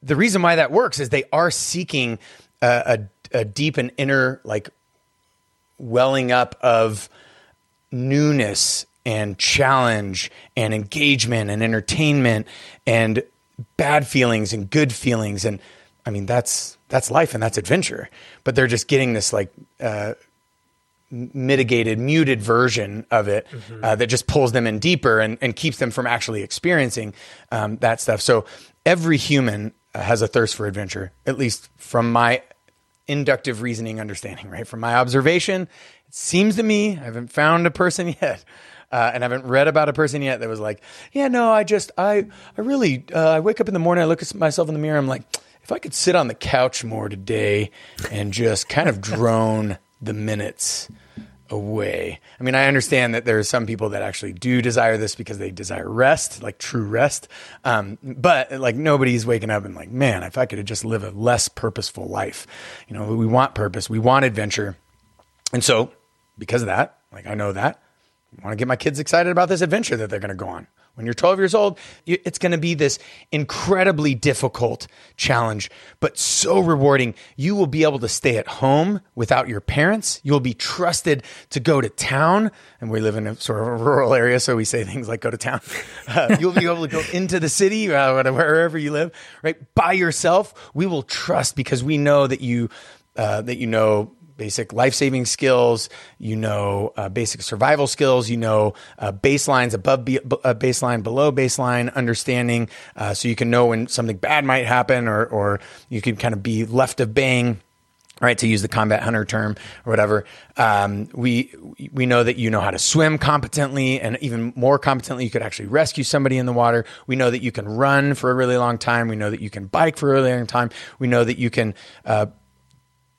the reason why that works is they are seeking a, a, a deep and inner like welling up of newness and challenge and engagement and entertainment and bad feelings and good feelings. And I mean that's that's life and that's adventure. But they're just getting this like uh, mitigated muted version of it mm-hmm. uh, that just pulls them in deeper and, and keeps them from actually experiencing um, that stuff. So every human has a thirst for adventure, at least from my inductive reasoning understanding, right? From my observation, it seems to me, I haven't found a person yet. Uh, and I haven't read about a person yet that was like, yeah, no, I just, I, I really, uh, I wake up in the morning, I look at myself in the mirror, I'm like, if I could sit on the couch more today and just kind of drone the minutes away. I mean, I understand that there are some people that actually do desire this because they desire rest, like true rest. Um, but like nobody's waking up and like, man, if I could just live a less purposeful life, you know, we want purpose, we want adventure. And so because of that, like I know that, Want to get my kids excited about this adventure that they're going to go on. When you're 12 years old, it's going to be this incredibly difficult challenge, but so rewarding. You will be able to stay at home without your parents. You'll be trusted to go to town. And we live in a sort of a rural area, so we say things like go to town. Uh, you'll be able to go into the city, uh, wherever you live, right? By yourself. We will trust because we know that you, uh, that you know basic life saving skills, you know, uh, basic survival skills, you know, uh, baselines above be- uh, baseline, below baseline understanding. Uh, so you can know when something bad might happen or, or you can kind of be left of bang. Right, to use the combat hunter term or whatever, um, we we know that you know how to swim competently, and even more competently, you could actually rescue somebody in the water. We know that you can run for a really long time. We know that you can bike for a really long time. We know that you can uh,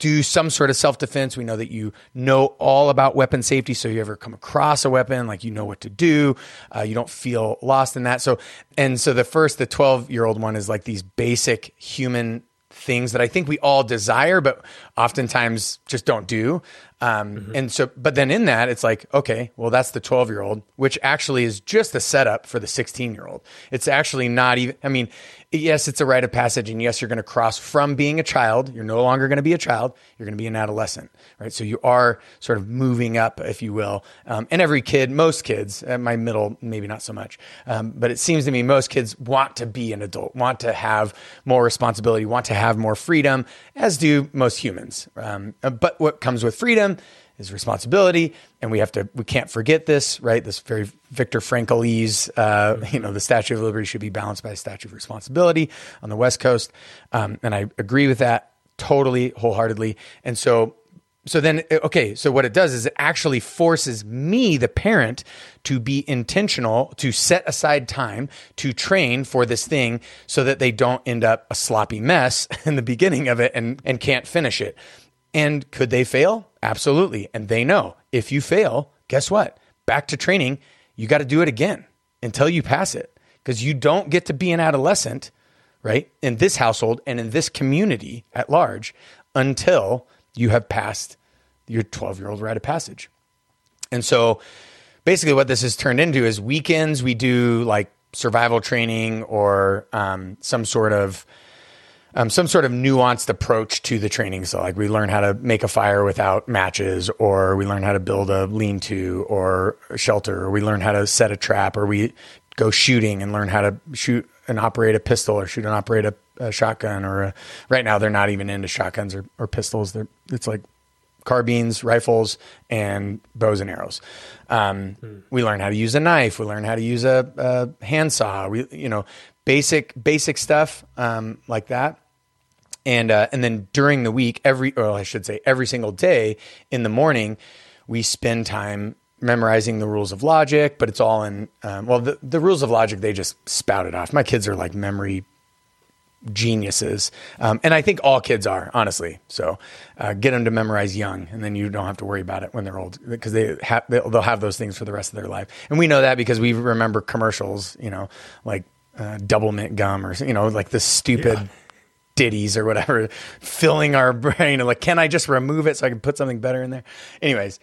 do some sort of self defense. We know that you know all about weapon safety. So you ever come across a weapon, like you know what to do. Uh, you don't feel lost in that. So, and so the first, the 12 year old one is like these basic human things that I think we all desire, but oftentimes just don't do. Um, And so, but then in that, it's like, okay, well, that's the 12 year old, which actually is just a setup for the 16 year old. It's actually not even, I mean, yes, it's a rite of passage. And yes, you're going to cross from being a child. You're no longer going to be a child. You're going to be an adolescent, right? So you are sort of moving up, if you will. Um, and every kid, most kids, uh, my middle, maybe not so much, um, but it seems to me most kids want to be an adult, want to have more responsibility, want to have more freedom, as do most humans. Um, uh, but what comes with freedom is responsibility, and we have to we can't forget this, right? This very Viktor Franklese, uh, you know, the Statue of Liberty should be balanced by a statue of responsibility on the West Coast, um, and I agree with that totally, wholeheartedly. And so so then okay so what it does is it actually forces me the parent to be intentional to set aside time to train for this thing so that they don't end up a sloppy mess in the beginning of it and and can't finish it and could they fail? Absolutely. And they know. If you fail guess what? Back to training you got to do it again until you pass it. Because you don't get to be an adolescent right in this household and in this community at large until you have passed your 12 year old rite of passage. And so basically, what this has turned into is weekends we do like survival training or um, some sort of um, some sort of nuanced approach to the training. So, like, we learn how to make a fire without matches, or we learn how to build a lean to or a shelter, or we learn how to set a trap, or we go shooting and learn how to shoot and operate a pistol, or shoot and operate a, a shotgun. Or a, right now, they're not even into shotguns or, or pistols. They're, it's like carbines, rifles, and bows and arrows. Um, hmm. We learn how to use a knife. We learn how to use a, a handsaw. We, you know, basic basic stuff um, like that. And uh, and then during the week, every or I should say every single day in the morning, we spend time memorizing the rules of logic. But it's all in um, well, the, the rules of logic they just spout it off. My kids are like memory geniuses. Um, and I think all kids are, honestly. So uh, get them to memorize young, and then you don't have to worry about it when they're old because they have they'll, have those things for the rest of their life. And we know that because we remember commercials, you know, like uh, Doublemint gum or you know, like the stupid. Yeah. Ditties or whatever, filling our brain. Like, can I just remove it so I can put something better in there? Anyways,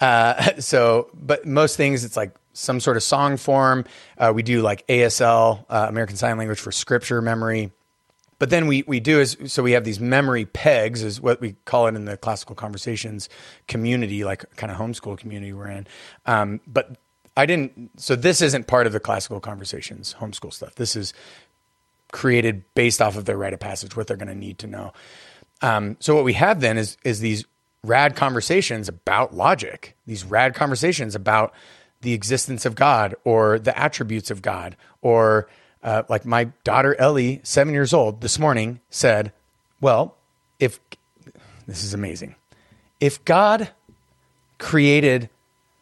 uh, so, but most things, it's like some sort of song form. Uh, we do like ASL, uh, American Sign Language for scripture memory. But then we, we do is so we have these memory pegs is what we call it in the classical conversations community, like kind of homeschool community we're in. Um, but I didn't. So this isn't part of the classical conversations homeschool stuff. This is created based off of their rite of passage, what they're going to need to know. Um, so what we have then is is these rad conversations about logic, these rad conversations about the existence of God or the attributes of God or uh, like my daughter Ellie, seven years old, this morning said, Well, if this is amazing, if God created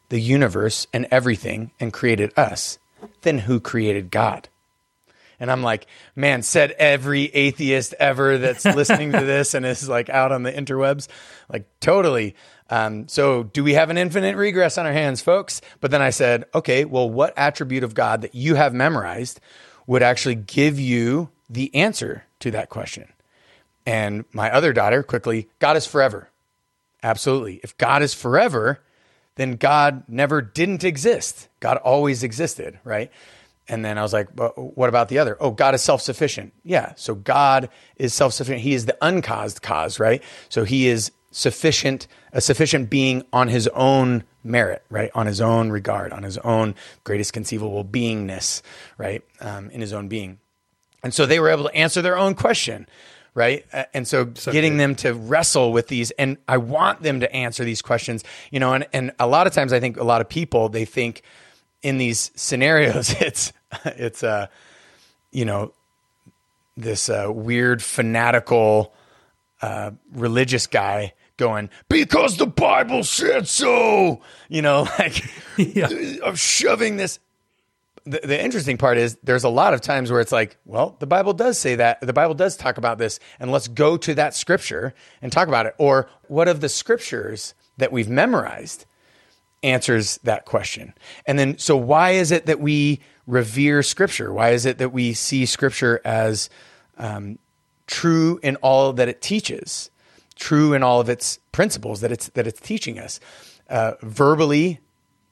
the universe and everything and created us, then who created God? And I'm like, man, said every atheist ever that's listening to this and is like out on the interwebs, like totally. Um, so, do we have an infinite regress on our hands, folks? But then I said, okay, well, what attribute of God that you have memorized would actually give you the answer to that question. And my other daughter quickly, God is forever. Absolutely. If God is forever, then God never didn't exist. God always existed, right? And then I was like, what about the other? Oh, God is self sufficient. Yeah. So God is self sufficient. He is the uncaused cause, right? So he is sufficient, a sufficient being on his own merit, right? On his own regard, on his own greatest conceivable beingness, right? Um, in his own being. And so they were able to answer their own question, right? And so, so getting good. them to wrestle with these, and I want them to answer these questions, you know, and, and a lot of times I think a lot of people, they think in these scenarios, it's, it's, uh, you know, this uh, weird fanatical uh, religious guy going because the Bible said so. You know, like yeah. I'm shoving this. The, the, interesting part is there's a lot of times where it's like, well, the Bible does say that. The Bible does talk about this, and let's go to that scripture and talk about it. Or what of the scriptures that we've memorized answers that question? And then, so why is it that we revere scripture? Why is it that we see scripture as um, true in all that it teaches? true in all of its principles that it's that it's teaching us. Uh, verbally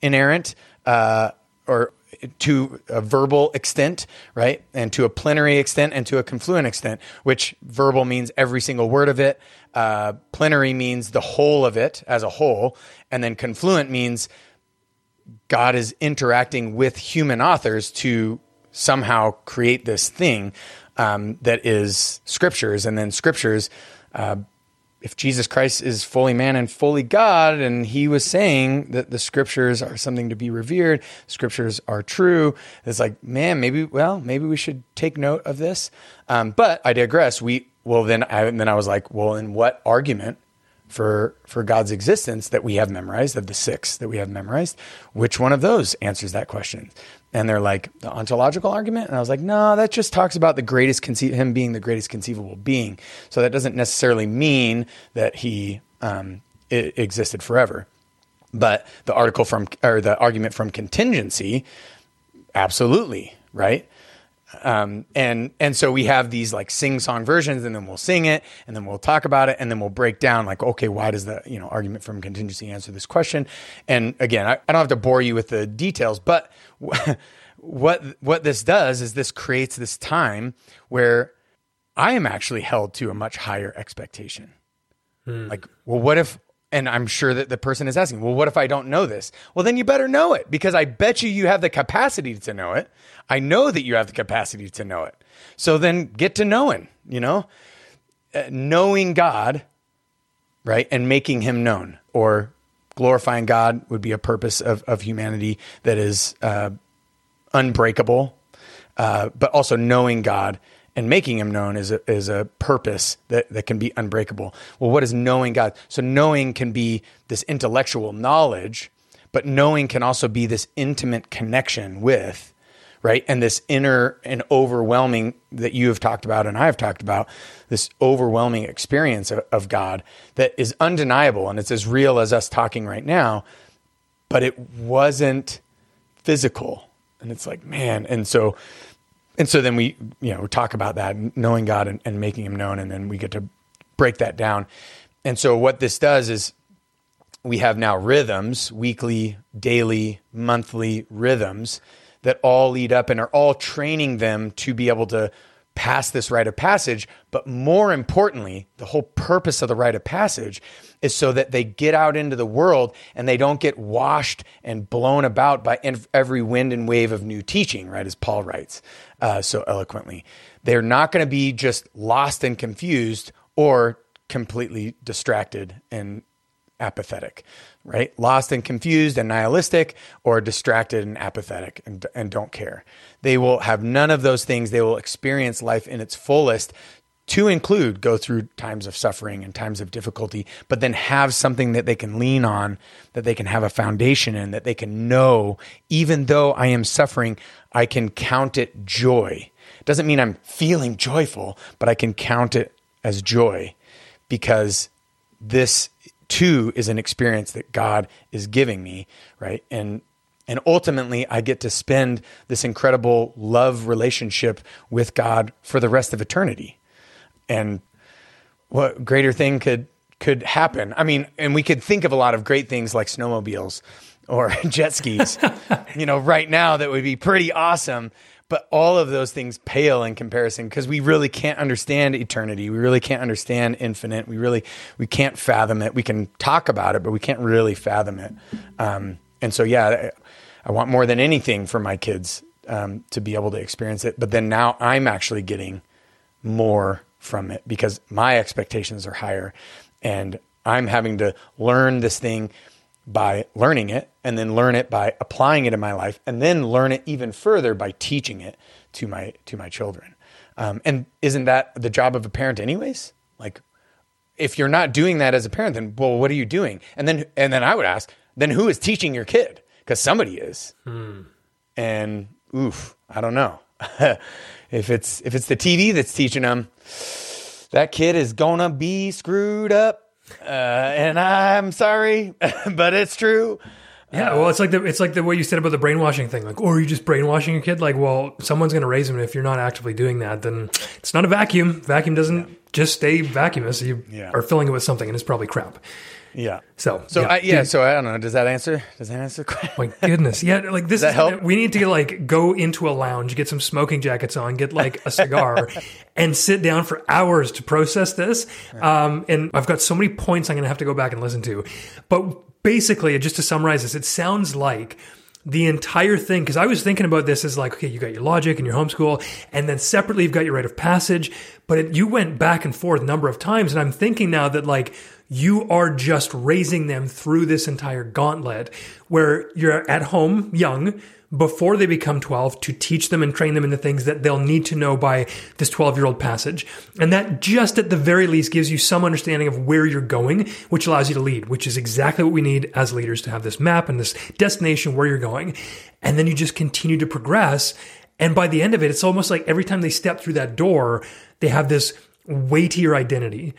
inerrant, uh, or to a verbal extent, right? And to a plenary extent and to a confluent extent, which verbal means every single word of it. Uh, plenary means the whole of it as a whole. And then confluent means God is interacting with human authors to somehow create this thing um, that is scriptures. And then scriptures, uh, if Jesus Christ is fully man and fully God, and he was saying that the scriptures are something to be revered, scriptures are true, it's like, man, maybe, well, maybe we should take note of this. Um, but I digress. We, well, then I, then I was like, well, in what argument for, for God's existence that we have memorized, of the six that we have memorized, which one of those answers that question? And they're like, the ontological argument? And I was like, no, that just talks about the greatest, him being the greatest conceivable being. So that doesn't necessarily mean that he um, existed forever. But the article from, or the argument from contingency, absolutely, right? Um, and and so we have these like sing song versions, and then we'll sing it, and then we'll talk about it, and then we'll break down like, okay, why does the you know argument from contingency answer this question? And again, I, I don't have to bore you with the details, but what what this does is this creates this time where I am actually held to a much higher expectation. Hmm. Like, well, what if and I'm sure that the person is asking, well, what if I don't know this? Well, then you better know it because I bet you you have the capacity to know it. I know that you have the capacity to know it. So then get to knowing, you know, uh, knowing God, right, and making him known or glorifying God would be a purpose of, of humanity that is uh, unbreakable, uh, but also knowing God and making him known is a, is a purpose that, that can be unbreakable. Well, what is knowing God? So, knowing can be this intellectual knowledge, but knowing can also be this intimate connection with, right? And this inner and overwhelming that you have talked about and I have talked about, this overwhelming experience of, of God that is undeniable and it's as real as us talking right now, but it wasn't physical. And it's like, man. And so, and so then we, you know, talk about that, knowing God and, and making Him known, and then we get to break that down. And so what this does is we have now rhythms, weekly, daily, monthly rhythms that all lead up and are all training them to be able to pass this rite of passage. But more importantly, the whole purpose of the rite of passage is so that they get out into the world and they don't get washed and blown about by every wind and wave of new teaching, right? As Paul writes uh, so eloquently. They're not going to be just lost and confused or completely distracted and apathetic, right? Lost and confused and nihilistic, or distracted and apathetic and, and don't care. They will have none of those things. They will experience life in its fullest to include go through times of suffering and times of difficulty, but then have something that they can lean on, that they can have a foundation in, that they can know, even though I am suffering, I can count it joy. Doesn't mean I'm feeling joyful, but I can count it as joy because this too is an experience that God is giving me, right? And and ultimately I get to spend this incredible love relationship with God for the rest of eternity and what greater thing could could happen? I mean, and we could think of a lot of great things like snowmobiles or jet skis, you know, right now that would be pretty awesome. But all of those things pale in comparison because we really can't understand eternity. We really can't understand infinite. We really we can't fathom it. We can talk about it, but we can't really fathom it. Um, and so, yeah, I want more than anything for my kids um, to be able to experience it. But then now I'm actually getting more from it because my expectations are higher and I'm having to learn this thing by learning it and then learn it by applying it in my life and then learn it even further by teaching it to my to my children. Um, and isn't that the job of a parent anyways? Like if you're not doing that as a parent, then well, what are you doing? And then and then I would ask, then who is teaching your kid? Because somebody is. Hmm. And oof, I don't know. if it's if it's the TV that's teaching them, that kid is gonna be screwed up. Uh, and I'm sorry, but it's true. Yeah, well, it's like the it's like the way you said about the brainwashing thing. Like, or are you just brainwashing your kid? Like, well, someone's going to raise him, and if you're not actively doing that, then it's not a vacuum. Vacuum doesn't just stay vacuumous. You Yeah. are filling it with something, and it's probably crap. Yeah. So, So yeah, I, yeah. dude, So I don't know. Does that answer? Does that answer? my goodness, yeah, like this. that is help? We need to like go into a lounge, get some smoking jackets on, get like a cigar, and sit down for hours to process this. Um, and I've got so many points I'm going to have to go back and listen to. But basically, just to summarize this, it sounds like the entire thing because i was thinking about this as like okay you got your logic and your homeschool and then separately you've got your rite of passage but it, you went back and forth a number of times and i'm thinking now that like you are just raising them through this entire gauntlet where you're at home young before they become 12 to teach them and train them in the things that they'll need to know by this 12 year old passage. And that just at the very least gives you some understanding of where you're going, which allows you to lead, which is exactly what we need as leaders to have this map and this destination where you're going. And then you just continue to progress. And by the end of it, it's almost like every time they step through that door, they have this weightier identity.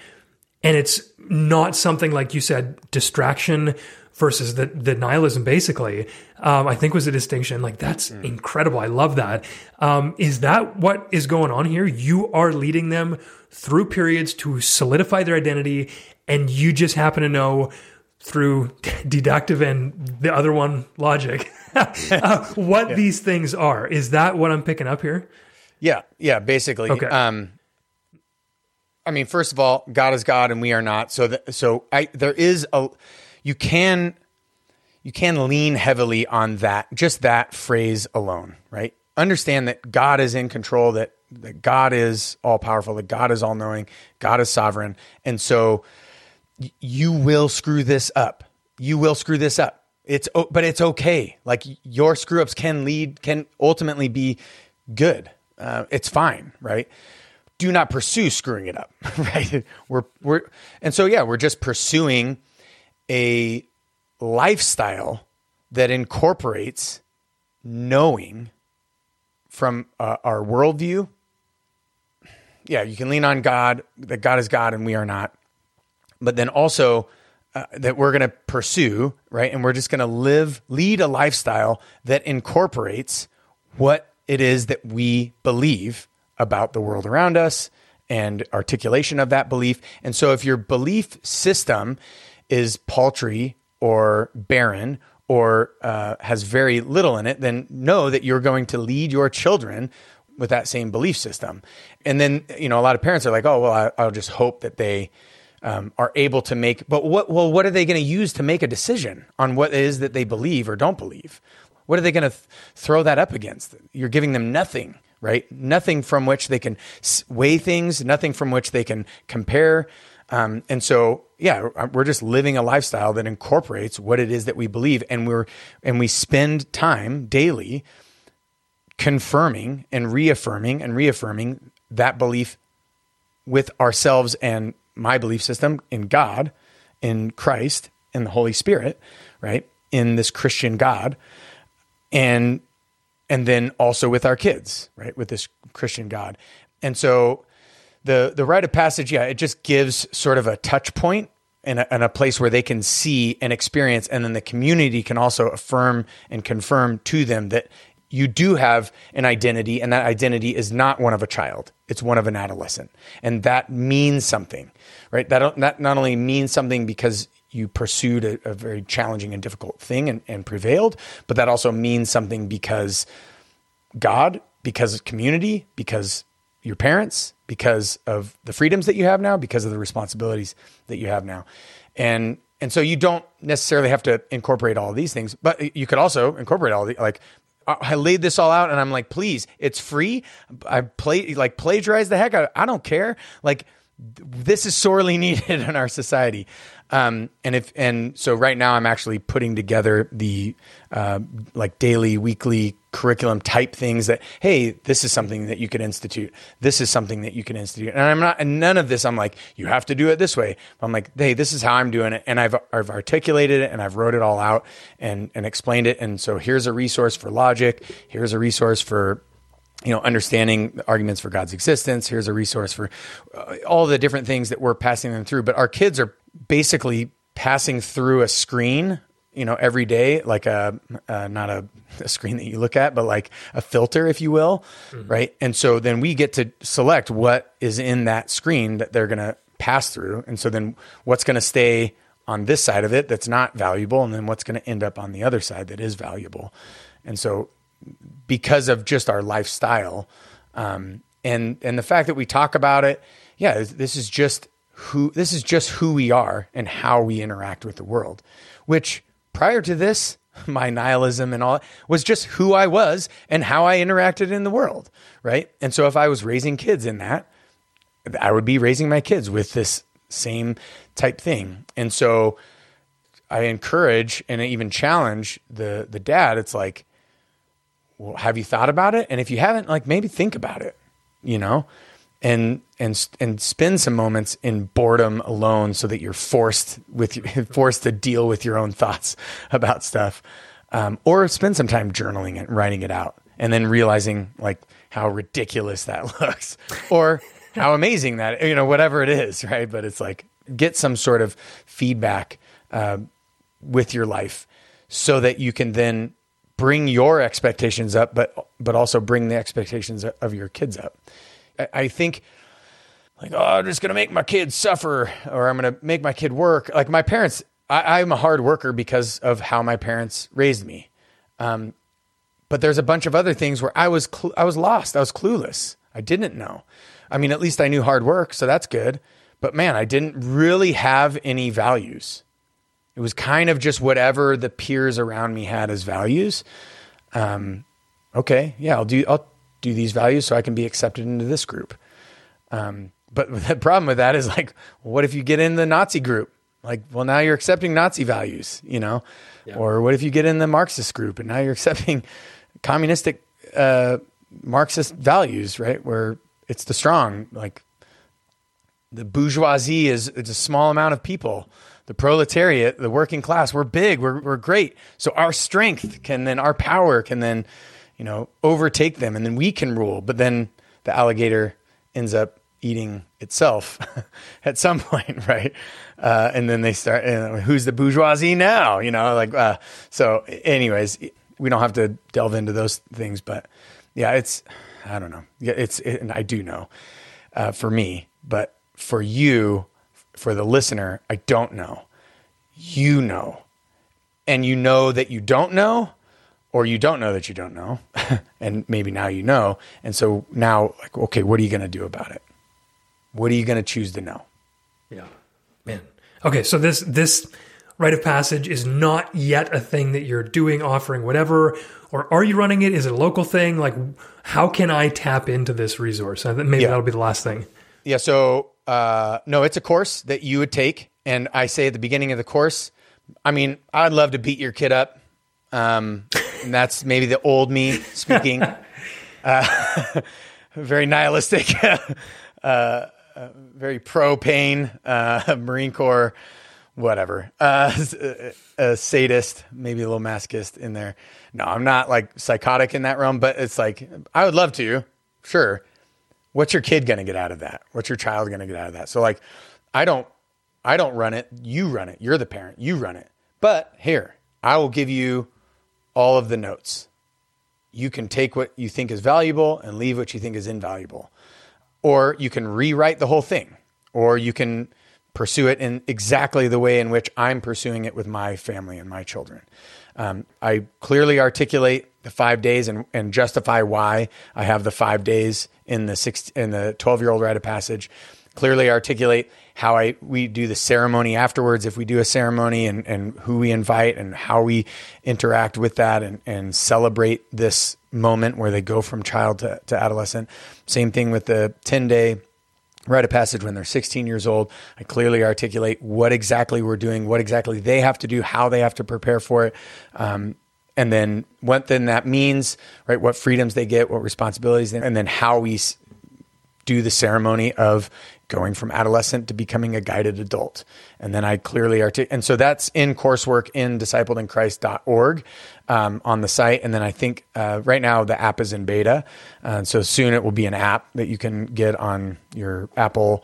And it's not something like you said, distraction versus the, the nihilism, basically, um, I think was a distinction. Like, that's incredible. I love that. Um, is that what is going on here? You are leading them through periods to solidify their identity, and you just happen to know through deductive and the other one logic uh, what these things are. Is that what I'm picking up here? Yeah, yeah, basically. Okay. Um, I mean, first of all, God is God and we are not. So, that, so I there is a you can you can lean heavily on that just that phrase alone, right? Understand that God is in control, that that God is all powerful, that God is all knowing, God is sovereign, and so you will screw this up. You will screw this up. It's but it's okay. Like your screw ups can lead can ultimately be good. Uh, it's fine, right? Do not pursue screwing it up, right? We're we're and so yeah, we're just pursuing a lifestyle that incorporates knowing from uh, our worldview. Yeah, you can lean on God, that God is God and we are not. But then also uh, that we're going to pursue, right? And we're just going to live, lead a lifestyle that incorporates what it is that we believe about the world around us and articulation of that belief. And so if your belief system is paltry or barren or uh, has very little in it, then know that you're going to lead your children with that same belief system. And then, you know, a lot of parents are like, oh, well, I, I'll just hope that they um, are able to make, but what, well, what are they going to use to make a decision on what is that they believe or don't believe? What are they going to th- throw that up against? You're giving them nothing, right? Nothing from which they can weigh things, nothing from which they can compare. Um, and so, yeah, uh, we're just living a lifestyle that incorporates what it is that we believe, and we're and we spend time daily confirming and reaffirming and reaffirming that belief with ourselves and my belief system in God, in Christ, in the Holy Spirit, right? In this Christian God. And and then also with our kids, right? With this Christian God. And so the the rite of passage, yeah, it just gives sort of a touch point and a, and a place where they can see and experience, and then the community can also affirm and confirm to them that you do have an identity, and that identity is not one of a child; it's one of an adolescent, and that means something, right? That that not only means something because you pursued a, a very challenging and difficult thing and, and prevailed, but that also means something because God, because community, because your parents, because of the freedoms that you have now, because of the responsibilities that you have now. And and so you don't necessarily have to incorporate all these things, but you could also incorporate all the like I laid this all out and I'm like, please, it's free. I play like plagiarize the heck out. I don't care. Like this is sorely needed in our society. Um, and if and so right now I'm actually putting together the uh, like daily, weekly curriculum type things that hey, this is something that you could institute. This is something that you can institute. And I'm not and none of this I'm like you have to do it this way. I'm like hey, this is how I'm doing it, and I've I've articulated it and I've wrote it all out and and explained it. And so here's a resource for logic. Here's a resource for you know, understanding arguments for God's existence. Here's a resource for uh, all the different things that we're passing them through. But our kids are basically passing through a screen you know, every day, like a, uh, not a, a, screen that you look at, but like a filter, if you will. Mm-hmm. Right. And so then we get to select what is in that screen that they're going to pass through. And so then what's going to stay on this side of it that's not valuable, and then what's going to end up on the other side that is valuable. And so, because of just our lifestyle, um, and and the fact that we talk about it, yeah, this is just who this is just who we are and how we interact with the world. Which prior to this, my nihilism and all was just who I was and how I interacted in the world, right? And so if I was raising kids in that, I would be raising my kids with this same type thing. And so I encourage and even challenge the the dad. It's like, well, have you thought about it? And if you haven't, like maybe think about it, you know, and and and spend some moments in boredom alone, so that you're forced with forced to deal with your own thoughts about stuff, um, or spend some time journaling it, writing it out, and then realizing like how ridiculous that looks, or how amazing that you know whatever it is, right? But it's like get some sort of feedback uh, with your life so that you can then bring your expectations up, but but also bring the expectations of your kids up. I, think like, oh, I'm just gonna make my kids suffer, or I'm gonna make my kid work. Like my parents, I, am a hard worker because of how my parents raised me. Um, but there's a bunch of other things where I was cl- I was lost. I was clueless. I didn't know. I mean, at least I knew hard work, so that's good. But man, I didn't really have any values. It was kind of just whatever the peers around me had as values. Um, okay, yeah, I'll do I'll do these values so I can be accepted into this group. Um, but the problem with that is like, what if you get in the Nazi group? Like, well, now you're accepting Nazi values, you know? Yeah. Or what if you get in the Marxist group and now you're accepting communistic uh, Marxist values, right? Where it's the strong, like the bourgeoisie is it's a small amount of people. The proletariat, the working class, we're big, we're, we're great. So our strength can then, our power can then, you know, overtake them and then we can rule. But then the alligator ends up eating itself at some point, right? Uh, and then they start, uh, who's the bourgeoisie now? You know, like, uh, so, anyways, we don't have to delve into those things, but yeah, it's, I don't know. Yeah, it's, it, and I do know uh, for me, but for you, for the listener, I don't know. You know. And you know that you don't know, or you don't know that you don't know. and maybe now you know. And so now, like, okay, what are you going to do about it? What are you going to choose to know? Yeah. Man. Okay. So this, this, rite of passage is not yet a thing that you're doing, offering, whatever? Or are you running it? Is it a local thing? Like, how can I tap into this resource? Maybe yeah. that'll be the last thing. Yeah. So uh, no, it's a course that you would take. And I say at the beginning of the course, I mean, I'd love to beat your kid up. Um, and that's maybe the old me speaking. uh, very nihilistic, uh, very pro pain, uh, Marine Corps, whatever. Uh, a sadist, maybe a little masochist in there. No, I'm not like psychotic in that realm, but it's like I would love to, sure what's your kid going to get out of that? What's your child going to get out of that? So like, I don't, I don't run it. You run it. You're the parent. You run it. But here, I will give you all of the notes. You can take what you think is valuable and leave what you think is invaluable. Or you can rewrite the whole thing, or you can pursue it in exactly the way in which I'm pursuing it with my family and my children. Um, I clearly articulate the five days and, and justify why I have the five days in the six in the twelve year old rite of passage. Clearly articulate how I we do the ceremony afterwards if we do a ceremony and, and who we invite and how we interact with that and, and celebrate this moment where they go from child to, to adolescent. Same thing with the 10 day rite of passage when they're 16 years old. I clearly articulate what exactly we're doing, what exactly they have to do, how they have to prepare for it. Um, and then what then that means, right? What freedoms they get, what responsibilities, and then how we do the ceremony of going from adolescent to becoming a guided adult. And then I clearly articulate, and so that's in coursework in discipledinChrist.org um, on the site. And then I think uh, right now the app is in beta. Uh, so soon it will be an app that you can get on your Apple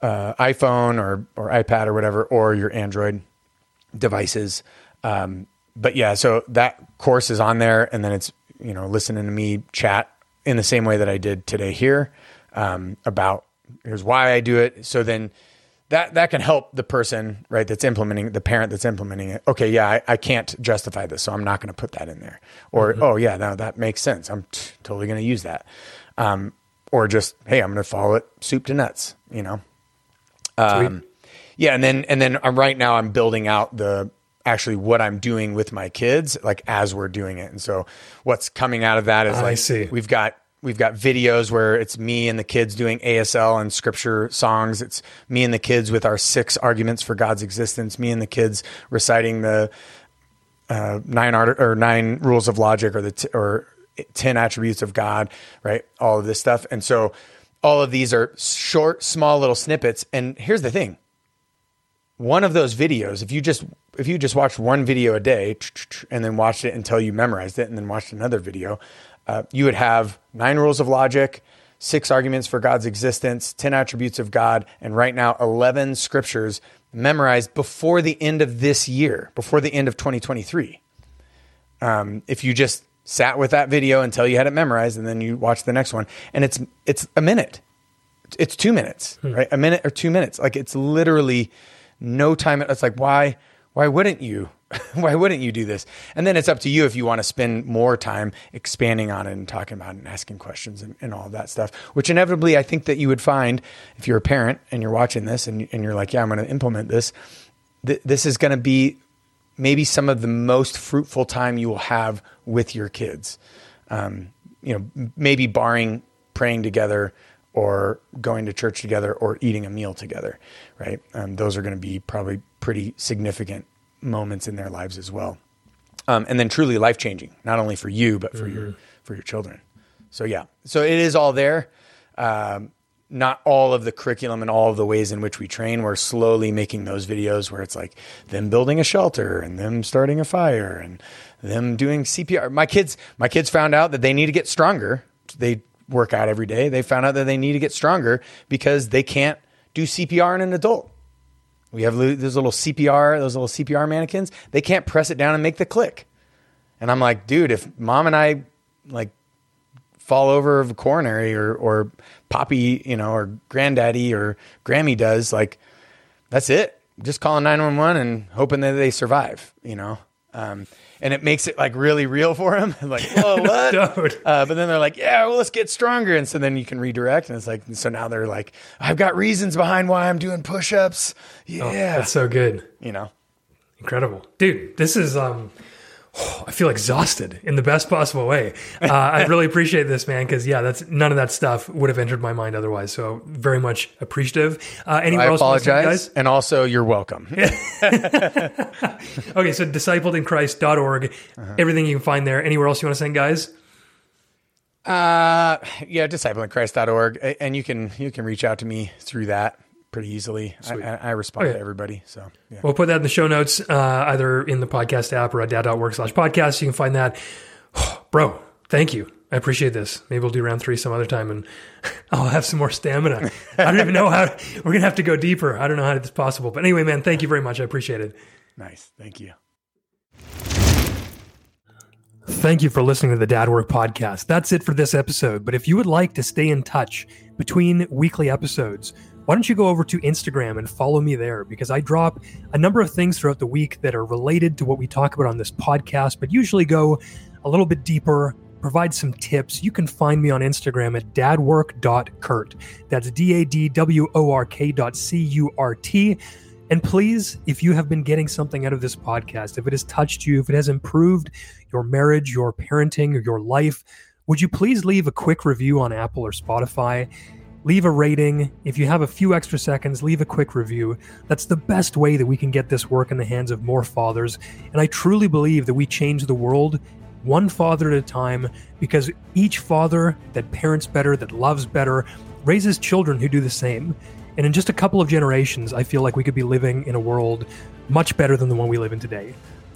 uh, iPhone or, or iPad or whatever, or your Android devices. Um, but yeah, so that course is on there, and then it's you know listening to me chat in the same way that I did today here um, about here's why I do it. So then that that can help the person right that's implementing the parent that's implementing it. Okay, yeah, I, I can't justify this, so I'm not going to put that in there. Or oh yeah, now that makes sense. I'm t- totally going to use that. Um, or just hey, I'm going to follow it soup to nuts. You know. Um, yeah, and then and then I'm right now I'm building out the actually what I'm doing with my kids, like as we're doing it. And so what's coming out of that is I like see. we've got we've got videos where it's me and the kids doing ASL and scripture songs. It's me and the kids with our six arguments for God's existence. Me and the kids reciting the uh, nine art or nine rules of logic or the t- or ten attributes of God. Right, all of this stuff. And so all of these are short, small little snippets. And here's the thing: one of those videos, if you just if you just watched one video a day and then watched it until you memorized it, and then watched another video, uh, you would have nine rules of logic, six arguments for God's existence, ten attributes of God, and right now eleven scriptures memorized before the end of this year, before the end of 2023. Um, if you just sat with that video until you had it memorized, and then you watch the next one, and it's it's a minute, it's two minutes, right? A minute or two minutes, like it's literally no time. It's like why why wouldn't you? why wouldn't you do this? And then it's up to you if you want to spend more time expanding on it and talking about it and asking questions and, and all of that stuff. Which inevitably, I think that you would find if you're a parent and you're watching this and, and you're like, yeah, I'm going to implement this. Th- this is going to be maybe some of the most fruitful time you will have with your kids. Um, you know, maybe barring praying together or going to church together or eating a meal together, right? Um, those are going to be probably pretty significant moments in their lives as well. Um, and then truly life changing, not only for you, but for your, for your children. So yeah, so it is all there. Um, not all of the curriculum and all of the ways in which we train. We're slowly making those videos where it's like them building a shelter and them starting a fire and them doing CPR. My kids, my kids found out that they need to get stronger. They work out every day. They found out that they need to get stronger because they can't do CPR in an adult. We have those little CPR, those little CPR mannequins. They can't press it down and make the click. And I'm like, dude, if mom and I like fall over of a coronary or or Poppy, you know, or granddaddy or Grammy does, like that's it. Just calling 911 and hoping that they survive, you know. Um, and it makes it like really real for him. like, whoa, what? Uh, but then they're like, yeah, well, let's get stronger. And so then you can redirect. And it's like, so now they're like, I've got reasons behind why I'm doing push ups. Yeah. Oh, That's so good. you know, Incredible. Dude, this is um I feel exhausted in the best possible way. Uh, I really appreciate this, man, because yeah, that's none of that stuff would have entered my mind otherwise. So very much appreciative. Uh, anywhere I else apologize. And also, you're welcome. Okay, so discipledInChrist.org. Everything you can find there. Anywhere else you want to send, guys? Uh, yeah, discipleinChrist.org. A- And you can, you can reach out to me through that pretty easily. I, I, respond Okay. to everybody. So yeah. We'll put that in the show notes, uh, either in the podcast app or at dad.work slash podcast. You can find that. Bro, thank you. I appreciate this. Maybe we'll do round three some other time and I'll have some more stamina. I don't even know how we're going to have to go deeper. I don't know how it's possible. But anyway, man, thank you very much. I appreciate it. Nice. Thank you. Thank you for listening to the Dad Work Podcast. That's it for this episode. But if you would like to stay in touch between weekly episodes, why don't you go over to Instagram and follow me there? Because I drop a number of things throughout the week that are related to what we talk about on this podcast, but usually go a little bit deeper, provide some tips. You can find me on Instagram at dadwork.curt. That's D A D W O R K dot C U R T. And please, if you have been getting something out of this podcast, if it has touched you, if it has improved your marriage, your parenting, or your life, would you please leave a quick review on Apple or Spotify? Leave a rating. If you have a few extra seconds, leave a quick review. That's the best way that we can get this work in the hands of more fathers. And I truly believe that we change the world one father at a time because each father that parents better, that loves better, raises children who do the same. And in just a couple of generations, I feel like we could be living in a world much better than the one we live in today.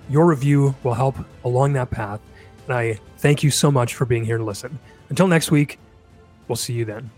Your review will help along that path. And I thank you so much for being here to listen. Until next week, we'll see you then.